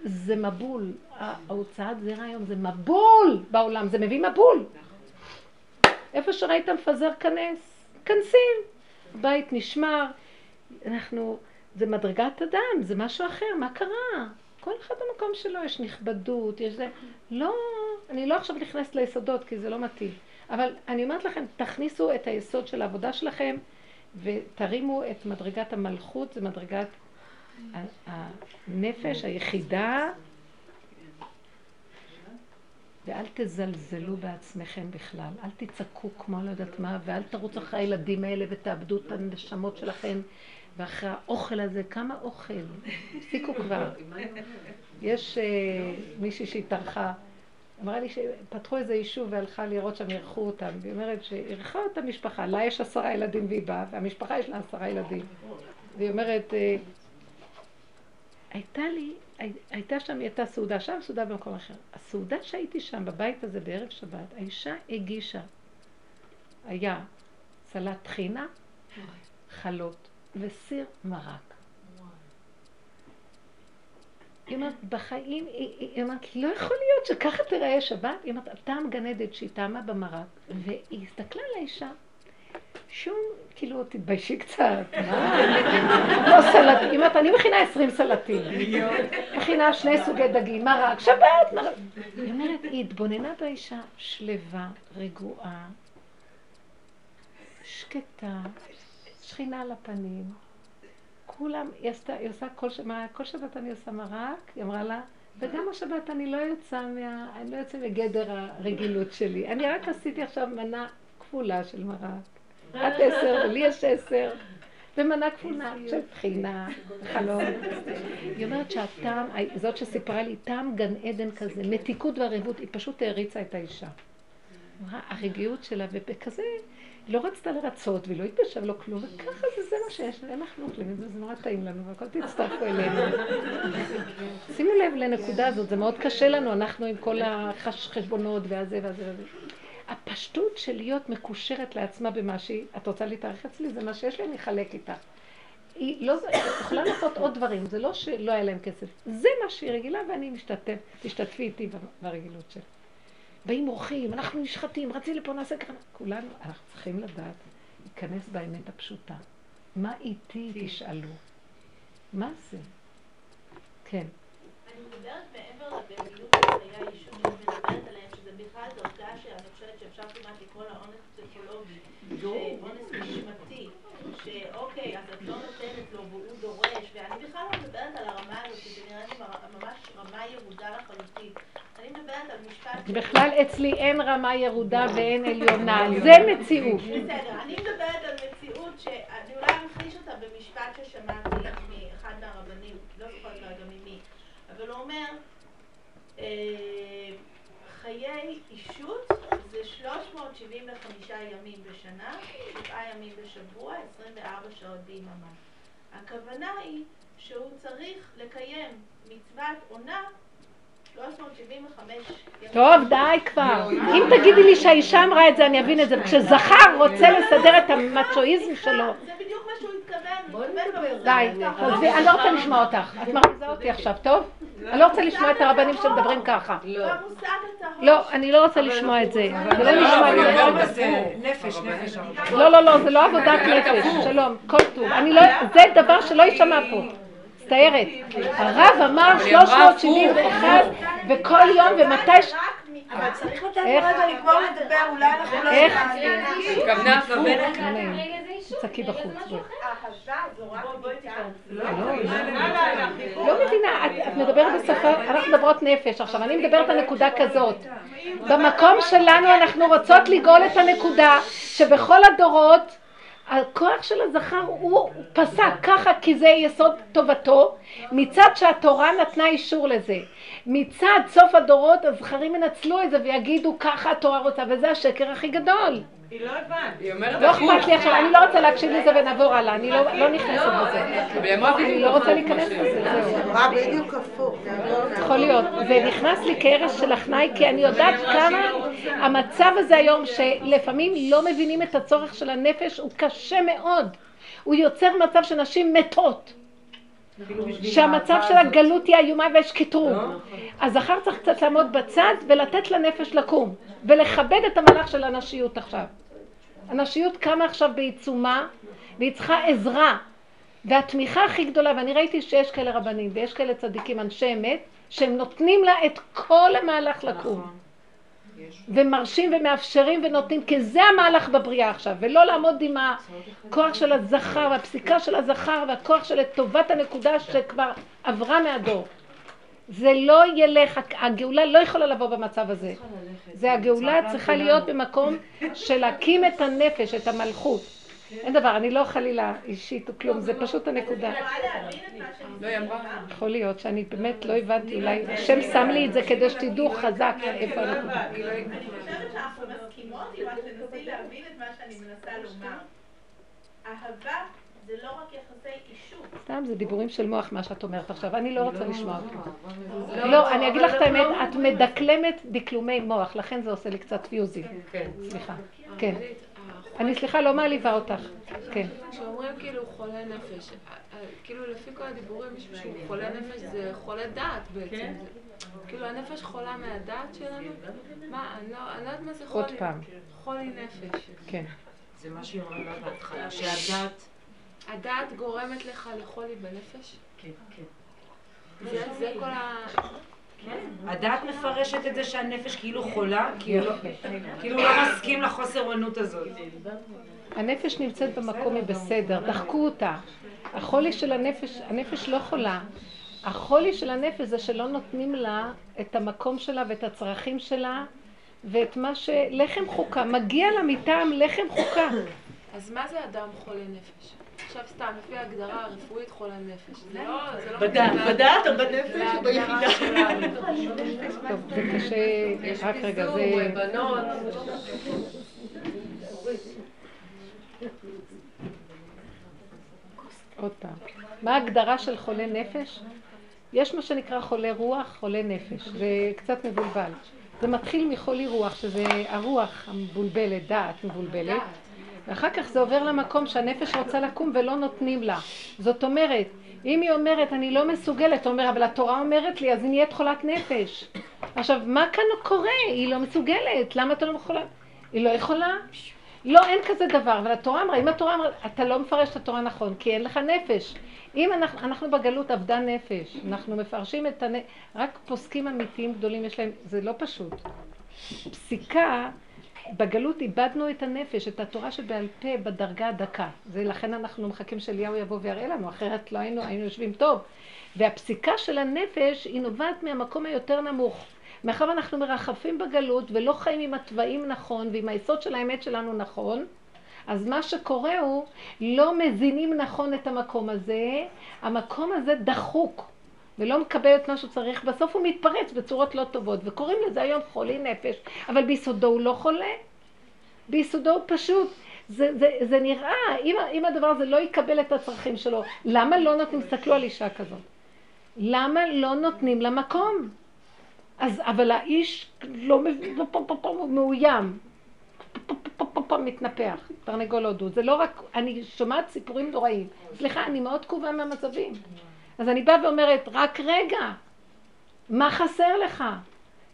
זה מבול. ההוצאת זרע היום זה מבול בעולם, זה מביא מבול. איפה שראית מפזר כנס, כנסים. בית נשמר, אנחנו, זה מדרגת אדם, זה משהו אחר, מה קרה? כל אחד במקום שלו יש נכבדות, יש זה. לא, אני לא עכשיו נכנסת ליסודות כי זה לא מתאים. אבל אני אומרת לכם, תכניסו את היסוד של העבודה שלכם ותרימו את מדרגת המלכות, זה מדרגת הנפש היחידה ואל תזלזלו בעצמכם בכלל, אל תצעקו כמו לא יודעת מה, ואל תרוץ אחרי הילדים האלה ותאבדו את הנשמות שלכם, ואחרי האוכל הזה, כמה אוכל, הפסיקו כבר. יש uh, מישהי שהתארחה, אמרה לי שפתחו איזה יישוב והלכה לראות שם, אירחו אותם, והיא אומרת שאירחה אותה משפחה, לה יש עשרה ילדים והיא באה, והמשפחה יש לה עשרה ילדים. והיא אומרת, uh, הייתה לי הייתה שם, היא הייתה סעודה שם, סעודה במקום אחר. הסעודה שהייתי שם, בבית הזה בערב שבת, האישה הגישה. היה סלט טחינה, חלות וסיר מרק. היא אומרת, בחיים, היא אומרת, לא יכול להיות שככה תראה שבת. היא אומרת, טעם גן עדן שהיא טעמה במרק, והיא הסתכלה על האישה, שום, כאילו, תתביישי קצת, מה? לא סלט, היא אומרת, אני מכינה עשרים סלטים. מכינה שני סוגי דגים, מרק, שבת, מרק. היא אומרת, היא התבוננה באישה שלווה, רגועה, שקטה, שכינה על הפנים. כולם, היא עשתה, היא עושה כל שבת, כל שבת אני עושה מרק, היא אמרה לה, וגם השבת אני לא יוצאה מה... אני לא יוצאה מגדר הרגילות שלי. אני רק עשיתי עכשיו מנה כפולה של מרק. את עשר, ולי יש עשר. ומנה כפונה של בחינה, חלום. היא אומרת שהטעם, זאת שסיפרה לי, טעם גן עדן כזה, מתיקות וערבות, היא פשוט העריצה את האישה. הרגיעות שלה, ובכזה, היא לא רצתה לרצות, והיא לא התבשלה ולא כלום, וככה זה, זה מה שיש, אוכלים את זה, זה נורא טעים לנו, והכל תצטרפו אלינו. שימו לב לנקודה הזאת, זה מאוד קשה לנו, אנחנו עם כל החשבונות והזה והזה והזה. הפשטות של להיות מקושרת לעצמה במה שהיא, את רוצה להתארח אצלי? זה מה שיש לי, אני אחלק איתך. היא לא, יכולה לעשות עוד דברים, זה לא שלא היה להם כסף, זה מה שהיא רגילה ואני משתתף, תשתתפי איתי ברגילות שלה. באים אורחים, אנחנו נשחטים, רצי לפה נעשה ככה, כולנו, אנחנו צריכים לדעת, להיכנס באמת הפשוטה. מה איתי תשאלו? מה זה? כן. אני מדברת מעבר לבהילות של חיי האישות, שאני מדברת עליהם, שזה בכלל דרגה שאני חושבת שאפשר כמעט לקרוא לה אונס פסיכולוגי, אונס נשמתי, שאוקיי, אז את לא נותנת לו והוא דורש, ואני בכלל לא מדברת על הרמה הזאת, כי זה נראה לי ממש רמה ירודה לחלוטין. אני מדברת על משפט... בכלל אצלי אין רמה ירודה ואין עליונה, זה מציאות. בסדר, אני מדברת על מציאות שאני אולי אמחיש אותה במשפט ששמעתי מאחד מהרבנים, לא זוכרת כרגע ממי, אבל הוא אומר, חיי אישות זה 375 ימים בשנה, 7 ימים בשבוע, 24 שעות ביממה. הכוונה היא שהוא צריך לקיים מצוות עונה טוב, די כבר. אם תגידי לי שהאישה אמרה את זה, אני אבין את זה. כשזכר רוצה לסדר את המצ'ואיזם שלו... זה בדיוק מה שהוא התכוון. די, אני לא רוצה לשמוע אותך. את מרגיזה אותי עכשיו, טוב? אני לא רוצה לשמוע את הרבנים שמדברים ככה. לא, אני לא רוצה לשמוע את זה. זה לא נשמע לי. נפש, נפש. לא, לא, לא, זה לא עבודת נפש. שלום, כל טוב. זה דבר שלא יישמע פה. מצטערת. הרב אמר אבל היא אמרה 371 וכל יום ומתי... אבל צריך לתת? רגע לגמור לדבר, אולי אנחנו לא איך? התכוונה. לא. תצעקי בחוץ. לא מבינה, את, את מדברת בשפה, אנחנו מדברות נפש. עכשיו, אני מדברת על נקודה כזאת. במקום שלנו אנחנו רוצות לגאול את הנקודה שבכל הדורות הכוח של הזכר הוא פסק ככה כי זה יסוד טובתו מצד שהתורה נתנה אישור לזה. מצד סוף הדורות הזכרים ינצלו את זה ויגידו ככה התורה רוצה וזה השקר הכי גדול היא לא הבנת. לא. אכפת לי עכשיו, אני לא רוצה להקשיב לזה ונעבור הלאה, אני לא לא נכנסת היא אמרה אני לא רוצה להיכנס לזה, זהו אמרה בדיוק הפוך. יכול להיות. זה נכנס לי כהרס של הכנאי, כי אני יודעת כמה המצב הזה היום, שלפעמים לא מבינים את הצורך של הנפש, הוא קשה מאוד. הוא יוצר מצב שנשים מתות. שהמצב של הגלות היא איומה ויש קטרוג. הזכר צריך קצת לעמוד בצד ולתת לנפש לקום, ולכבד את המהלך של הנשיות עכשיו. הנשיות קמה עכשיו בעיצומה, והיא צריכה עזרה. והתמיכה הכי גדולה, ואני ראיתי שיש כאלה רבנים ויש כאלה צדיקים, אנשי אמת, שהם נותנים לה את כל המהלך לקום. ומרשים ומאפשרים ונותנים, כי זה המהלך בבריאה עכשיו, ולא לעמוד עם הכוח של הזכר והפסיקה של הזכר והכוח של טובת הנקודה שכבר עברה מהדור. זה לא ילך, הגאולה לא יכולה לבוא במצב הזה. זה הגאולה צריכה להיות במקום של להקים את הנפש, את המלכות. אין דבר, אני לא חלילה אישית או כלום, זה פשוט הנקודה. לא. יכול להיות שאני באמת לא הבנתי, אולי השם שם לי את זה כדי שתדעו חזק איפה הנקודה. אני חושבת שאנחנו מסכימות עם מה שתנסי להבין את מה שאני מנסה לומר. אהבה זה לא רק יחסי אישות. סתם, זה דיבורים של מוח מה שאת אומרת עכשיו, אני לא רוצה לשמוע אותו. לא, אני אגיד לך את האמת, את מדקלמת דקלומי מוח, לכן זה עושה לי קצת פיוזים. כן. סליחה. כן. אני סליחה, לא מעליבה אותך. כן. כשאומרים כאילו חולה נפש, אה, אה, כאילו לפי כל הדיבורים מישהו שהוא חולה נפש זה חולה דעת בעצם. זה- כאילו הנפש חולה מהדעת שלנו? מה, אני לא לא יודעת מה זה חולי. עוד פעם. חולי נפש. כן. זה מה שהיא אמרה בהתחלה, שהדת... הדעת גורמת לך לחולי בנפש? כן, כן. זה זה כל ה... הדת מפרשת את זה שהנפש כאילו חולה, הוא לא- כאילו לא מסכים לחוסר אונות הזאת. הנפש נמצאת במקום, היא בסדר, דחקו אותה. החולי של הנפש, הנפש לא חולה. החולי של הנפש זה שלא נותנים לה את המקום שלה ואת הצרכים שלה ואת מה ש... לחם חוקה. מגיע לה מטעם לחם חוקה. אז מה זה אדם חולה נפש? עכשיו סתם, לפי ההגדרה הרפואית חולה נפש. זה לא... זה לא בדעת, בדעת או בנפש או ביחידה? טוב, זה קשה, יש רק רגע, פיזור, זה... בנות. עוד פעם. מה ההגדרה של חולה נפש? יש מה שנקרא חולה רוח, חולה נפש. זה קצת מבולבל. זה מתחיל מחולי רוח, שזה הרוח המבולבלת, דעת מבולבלת. ואחר כך זה עובר למקום שהנפש רוצה לקום ולא נותנים לה. זאת אומרת, אם היא אומרת, אני לא מסוגלת, הוא אומר, אבל התורה אומרת לי, אז היא נהיית חולת נפש. עכשיו, מה כאן קורה? היא לא מסוגלת, למה אתה לא יכולה? היא לא יכולה? לא, אין כזה דבר, אבל התורה אמרה, אם התורה אמרה, אתה לא מפרש את התורה נכון, כי אין לך נפש. אם אנחנו, אנחנו בגלות אבדה נפש, אנחנו מפרשים את הנפש, רק פוסקים אמיתיים גדולים יש להם, זה לא פשוט. פסיקה, בגלות איבדנו את הנפש, את התורה שבעל פה בדרגה הדקה. זה לכן אנחנו מחכים שאליהו יבוא ויראה לנו, אחרת לא היינו, היינו יושבים טוב. והפסיקה של הנפש היא נובעת מהמקום היותר נמוך. מאחר ואנחנו מרחפים בגלות ולא חיים עם התוואים נכון ועם היסוד של האמת שלנו נכון, אז מה שקורה הוא, לא מזינים נכון את המקום הזה, המקום הזה דחוק ולא מקבל את מה שהוא צריך, בסוף הוא מתפרץ בצורות לא טובות, וקוראים לזה היום חולי נפש, אבל ביסודו הוא לא חולה, ביסודו הוא פשוט. זה, זה, זה נראה, אם, אם הדבר הזה לא יקבל את הצרכים שלו, למה לא נותנים, תסתכלו על אישה כזאת, למה לא נותנים לה מקום? אז, אבל האיש לא מבין, הוא מאוים, מתנפח, תרנגול הודו. זה לא רק, אני שומעת סיפורים נוראים. סליחה, אני מאוד כאובה מהמצבים. אז אני באה ואומרת, רק רגע, מה חסר לך?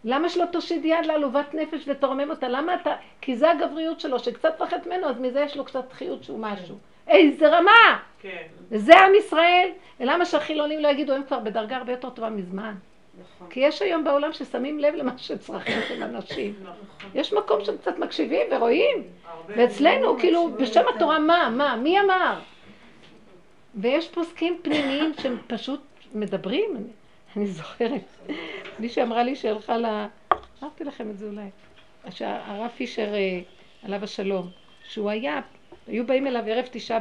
למה שלא תושיט יד לעלובת נפש ותרומם אותה? למה אתה... כי זה הגבריות שלו, שקצת פחד ממנו, אז מזה יש לו קצת חיות שהוא משהו. איזה רמה! כן. וזה עם ישראל. ולמה שהחילונים לא יגידו, הם כבר בדרגה הרבה יותר טובה מזמן. נכון. כי יש היום בעולם ששמים לב למה שצרכים של אנשים. יש מקום שקצת מקשיבים ורואים. ואצלנו, כאילו, בשם התורה, מה, מה, מי אמר? ויש פוסקים פנימיים שהם פשוט מדברים. אני, אני זוכרת, מישהי אמרה לי שהלכה ל... אמרתי לכם את זה אולי. שהרב פישר, אה, עליו השלום, שהוא היה, היו באים אליו ערב תשעה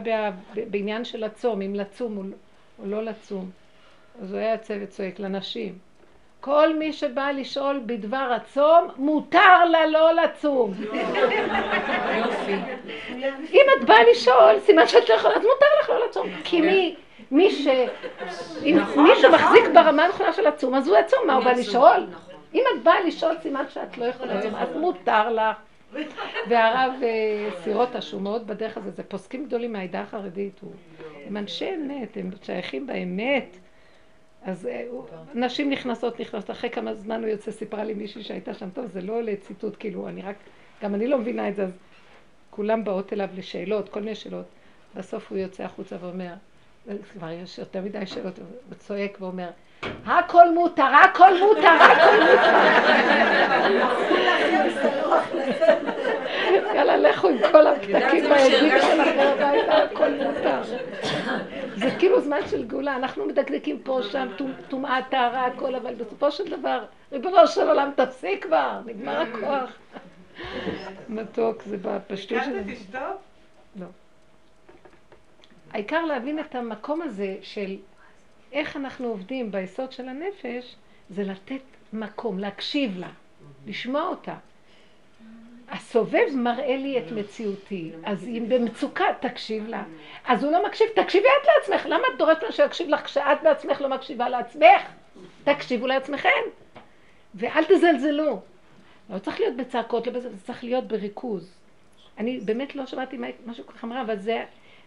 בעניין של הצום, אם לצום או, או לא לצום. אז הוא היה יוצא וצועק לנשים. כל מי שבא לשאול בדבר הצום, מותר לה לא לצום. יופי. אם את באה לשאול, סימן שאת לא יכולה, אז מותר לך לא לצום. כי מי, מי ש... אם מי שמחזיק ברמה הנכונה של הצום, אז הוא יצום, מה הוא בא לשאול? אם את באה לשאול, סימן שאת לא יכולה לצום, אז מותר לך. והרב אה, סירוטה, שהוא מאוד בדרך הזה, זה פוסקים גדולים מהעדה החרדית, הם אנשי אמת, הם שייכים באמת. אז אה, נשים נכנסות, נכנסות, אחרי כמה זמן הוא יוצא, סיפרה לי מישהי שהייתה שם, טוב, זה לא לציטוט, כאילו, אני רק, גם אני לא מבינה את זה, אז כולם באות אליו לשאלות, כל מיני שאלות. בסוף הוא יוצא החוצה ואומר, כבר יש יותר מדי שאלות, הוא צועק ואומר, הכל מותר, הכל מותר, הכל מותר. יאללה, לכו עם כל הפתקים והעדים שלכם הביתה, הכל מותר. זה כאילו זמן של גאולה, אנחנו מדקדקים פה, שם, טומ- טומאה, טהרה, הכל, אבל בסופו של דבר, ריבונו של עולם, תפסיק כבר, נגמר הכוח. מתוק, זה בפשטות של הכרת את אשתו? לא. העיקר להבין את המקום הזה של איך אנחנו עובדים ביסוד של הנפש, זה לתת מקום, להקשיב לה, לשמוע אותה. הסובב מראה לי את מציאותי, אז אם במצוקה, תקשיב לה. אז הוא לא מקשיב, תקשיבי את לעצמך. למה את דורשת ממנו שיקשיב לך כשאת בעצמך לא מקשיבה לעצמך? תקשיבו לעצמכם. ואל תזלזלו. לא צריך להיות בצעקות, לא בזה, זה צריך להיות בריכוז. אני באמת לא שמעתי מה- משהו כל כך אמרה, אבל זה,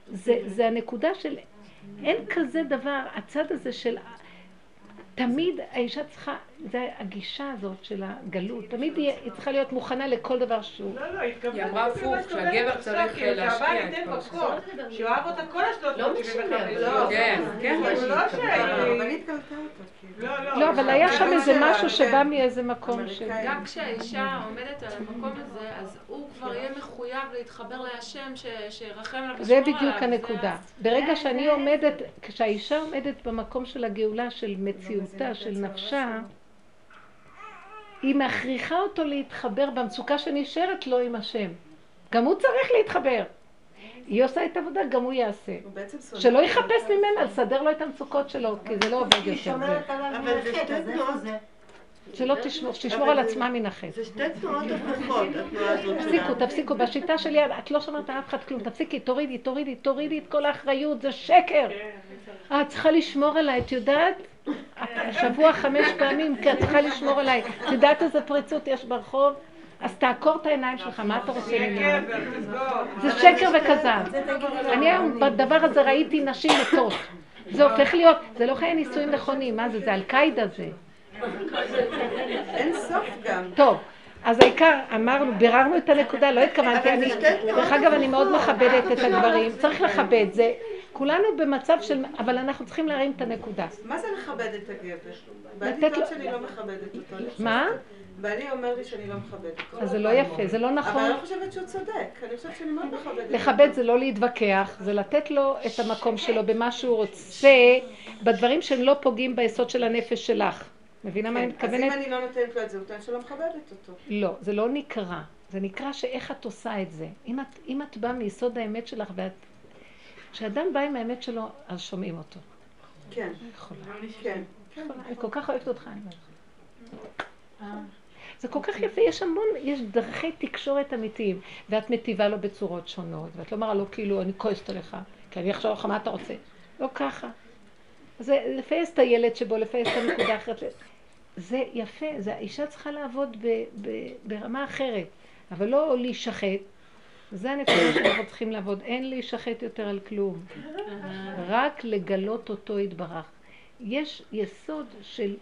זה, זה הנקודה של, אין כזה דבר, הצד הזה של, תמיד האישה צריכה, זה הגישה הזאת של הגלות, תמיד היא, צריכה להיות מוכנה לכל דבר שהוא. לא, לא, התכוונתי היא אמרה הפוך, שהגבר צריך כאילו, להשקיע שהבעל את כל מקום, שהוא אהב אותה כל השלוש לא מאות שבעים וחמש. משנה, כן, כן, לא ש... כאילו. לא, לא. לא, אבל היה שם זה איזה משהו כן. שבא מאיזה מקום של... אמריקאי. גם כשהאישה עומדת על המקום הזה, אז הוא כבר יהיה מחויב להתחבר להשם ש- שירחם עליו זה וישמור בדיוק עליו. הנקודה. ברגע שאני עומדת, כשהאישה עומדת במקום של הגאולה, של מציאותה, של נפשה, היא מכריחה אותו להתחבר במצוקה שנשארת לו עם השם. גם הוא צריך להתחבר. היא עושה את העבודה, גם הוא יעשה. הוא שלא. יחפש ממנה, לסדר לו את המצוקות שלו, כי זה לא עובד יותר. אבל זה שתי תנועות. זה? שלא תשמור, שתשמור על עצמה מן החטא. זה שתי תנועות הפוכות, התנועה הזאת תפסיקו, שלה. תפסיקו. בשיטה שלי, את לא שומעת על אף אחד כלום. תפסיקי, תורידי, תורידי, תורידי את כל האחריות, זה שקר. את צריכה לשמור עליי, את יודעת? השבוע חמש פעמים, כי את צריכה לשמור עליי. את יודעת איזה פריצות יש ברחוב? אז תעקור את העיניים שלך, מה אתה רוצה ממנו? זה שקר וכזב. אני היום בדבר הזה ראיתי נשים מתות. זה הופך להיות, זה לא חיי נישואים נכונים, מה זה, זה אל-קאידה זה. אין סוף גם. טוב, אז העיקר, אמרנו, ביררנו את הנקודה, לא התכוונתי, אבל אני, דרך אגב, אני מאוד. מכבדת את הגברים, צריך לכבד, זה, כולנו במצב של, אבל אנחנו צריכים להרים את הנקודה. מה זה לכבד את הגבר? בעלי טוב שאני לא מכבדת אותו. מה? בעלי אומר לי שאני לא מכבדת. אז זה לא יפה, זה לא אבל נכון. אני לא חושבת שהוא צודק. אני חושבת שאני מאוד מכבדת. לכבד זה לא להתווכח, זה לתת לו את המקום שלו במה שהוא רוצה, בדברים שהם לא פוגעים ביסוד של הנפש שלך. מבינה מה אני כן, אז אם מתכוונת? אני לא נותנת לו את זה, הוא טוען שלא מכבדת אותו. לא, זה לא נקרא. זה נקרא שאיך את עושה את זה. אם את, אם את באה מיסוד האמת שלך ואת... כשאדם בא עם האמת שלו, אז שומעים אותו. כן, יכולה. כן. יכולה. אני כל כך אוהבת אותך. אני אומרת. זה כל כך יפה, יש המון, יש דרכי תקשורת אמיתיים, ואת מטיבה לו בצורות שונות, ואת לא אומרה לו כאילו, אני כועסת עליך, כי אני אחשוב לך מה אתה רוצה. לא ככה. זה לפייס את הילד שבו, לפייס את הנקודה אחרת. זה יפה, זה האישה צריכה לעבוד ב, ב, ברמה אחרת, אבל לא להישחט. זה הנקודה שאנחנו צריכים לעבוד. אין להישחט יותר על כלום. רק לגלות אותו יתברך. יש יסוד של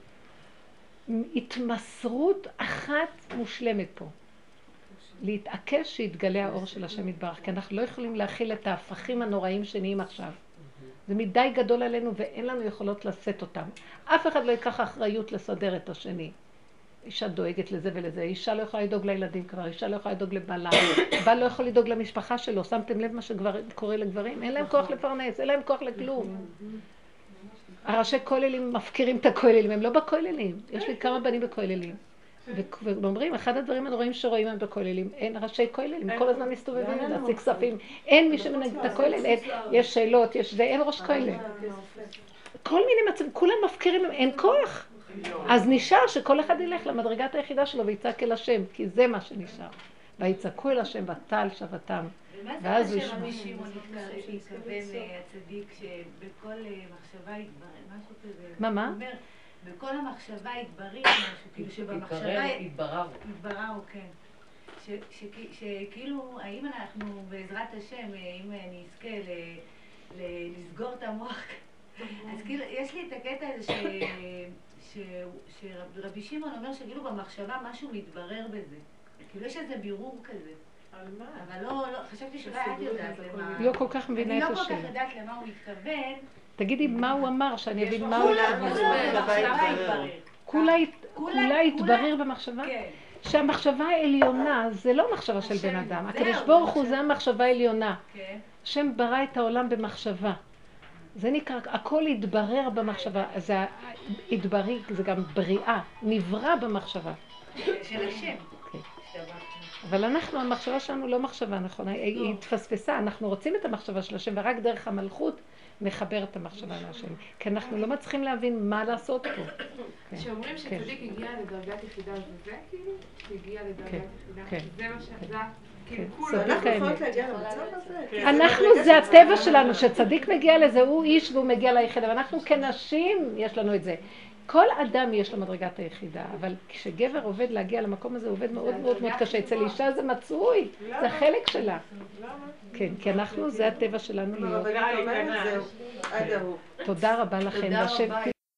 התמסרות אחת מושלמת פה. להתעקש שיתגלה האור של השם יתברך, כי אנחנו לא יכולים להכיל את ההפכים הנוראים שנהיים עכשיו. זה מדי גדול עלינו ואין לנו יכולות לשאת אותם. אף אחד לא ייקח אחריות לסדר את השני. אישה דואגת לזה ולזה, אישה לא יכולה לדאוג לילדים כבר, אישה לא יכולה לדאוג לבעלה, בעל לא יכול לדאוג למשפחה שלו, שמתם לב מה שקורה לגברים? אין להם כוח לפרנס, אין להם כוח לכלום. הראשי כוללים מפקירים את הכוללים, הם לא בכוללים. יש לי כמה בנים בכוללים. ואומרים, אחד הדברים הנוראים שרואים הם בכוללים, אין ראשי כוללים, כל הזמן מסתובבים להציג כספים, אין מי שמנהג את הכולל, יש שאלות, יש זה, אין ראש כולל. כל מיני מצבים, כולם מפקירים, אין כוח. אז נשאר שכל אחד ילך למדרגת היחידה שלו ויצעק אל השם, כי זה מה שנשאר. ויצעקו אל השם ותל שבתם. ואז הוא ישמע. ומה זה שמעון שהתכוון הצדיק שבכל מחשבה יתברר, משהו כזה. מה, מה? בכל המחשבה יתברר משהו, כאילו שבמחשבה... יתברר. יתברר, כן. שכאילו, האם אנחנו בעזרת השם, אם אני אזכה לסגור את המוח, אז כאילו, יש לי את הקטע הזה שרבי שמעון אומר שכאילו במחשבה משהו מתברר בזה. כאילו יש איזה בירור כזה. אבל לא, לא, חשבתי שלא הייתי יודעת למה... לא כל כך מבינה את. השם. אני לא כל כך יודעת למה הוא מתכוון. תגידי מה הוא אמר, שאני אבין מה הוא התכוון. כולה התברר במחשבה? כן. שהמחשבה העליונה זה לא מחשבה של בן אדם. הקדוש ברוך הוא זה המחשבה העליונה. כן. השם ברא את העולם במחשבה. זה נקרא, הכל התברר במחשבה. זה התברר, זה גם בריאה, נברא במחשבה. של השם. כן. אבל אנחנו, המחשבה שלנו לא מחשבה נכונה, היא התפספסה, אנחנו רוצים את המחשבה של השם, ורק דרך המלכות נחבר את המחשבה להשם. כי אנחנו לא מצליחים להבין מה לעשות פה. כשאומרים שצדיק הגיע לדרגת יחידה, וזה כאילו? הגיע לדרגת יחידה? זה מה שזה... אנחנו זה הטבע שלנו, שצדיק מגיע לזה, הוא איש והוא מגיע ליחידה, ואנחנו כנשים יש לנו את זה. כל אדם יש לו מדרגת היחידה, אבל כשגבר עובד להגיע למקום הזה, הוא עובד מאוד מאוד מאוד קשה. אצל אישה זה מצוי, זה חלק שלה. כן, כי אנחנו, זה הטבע שלנו להיות. תודה רבה. לכם.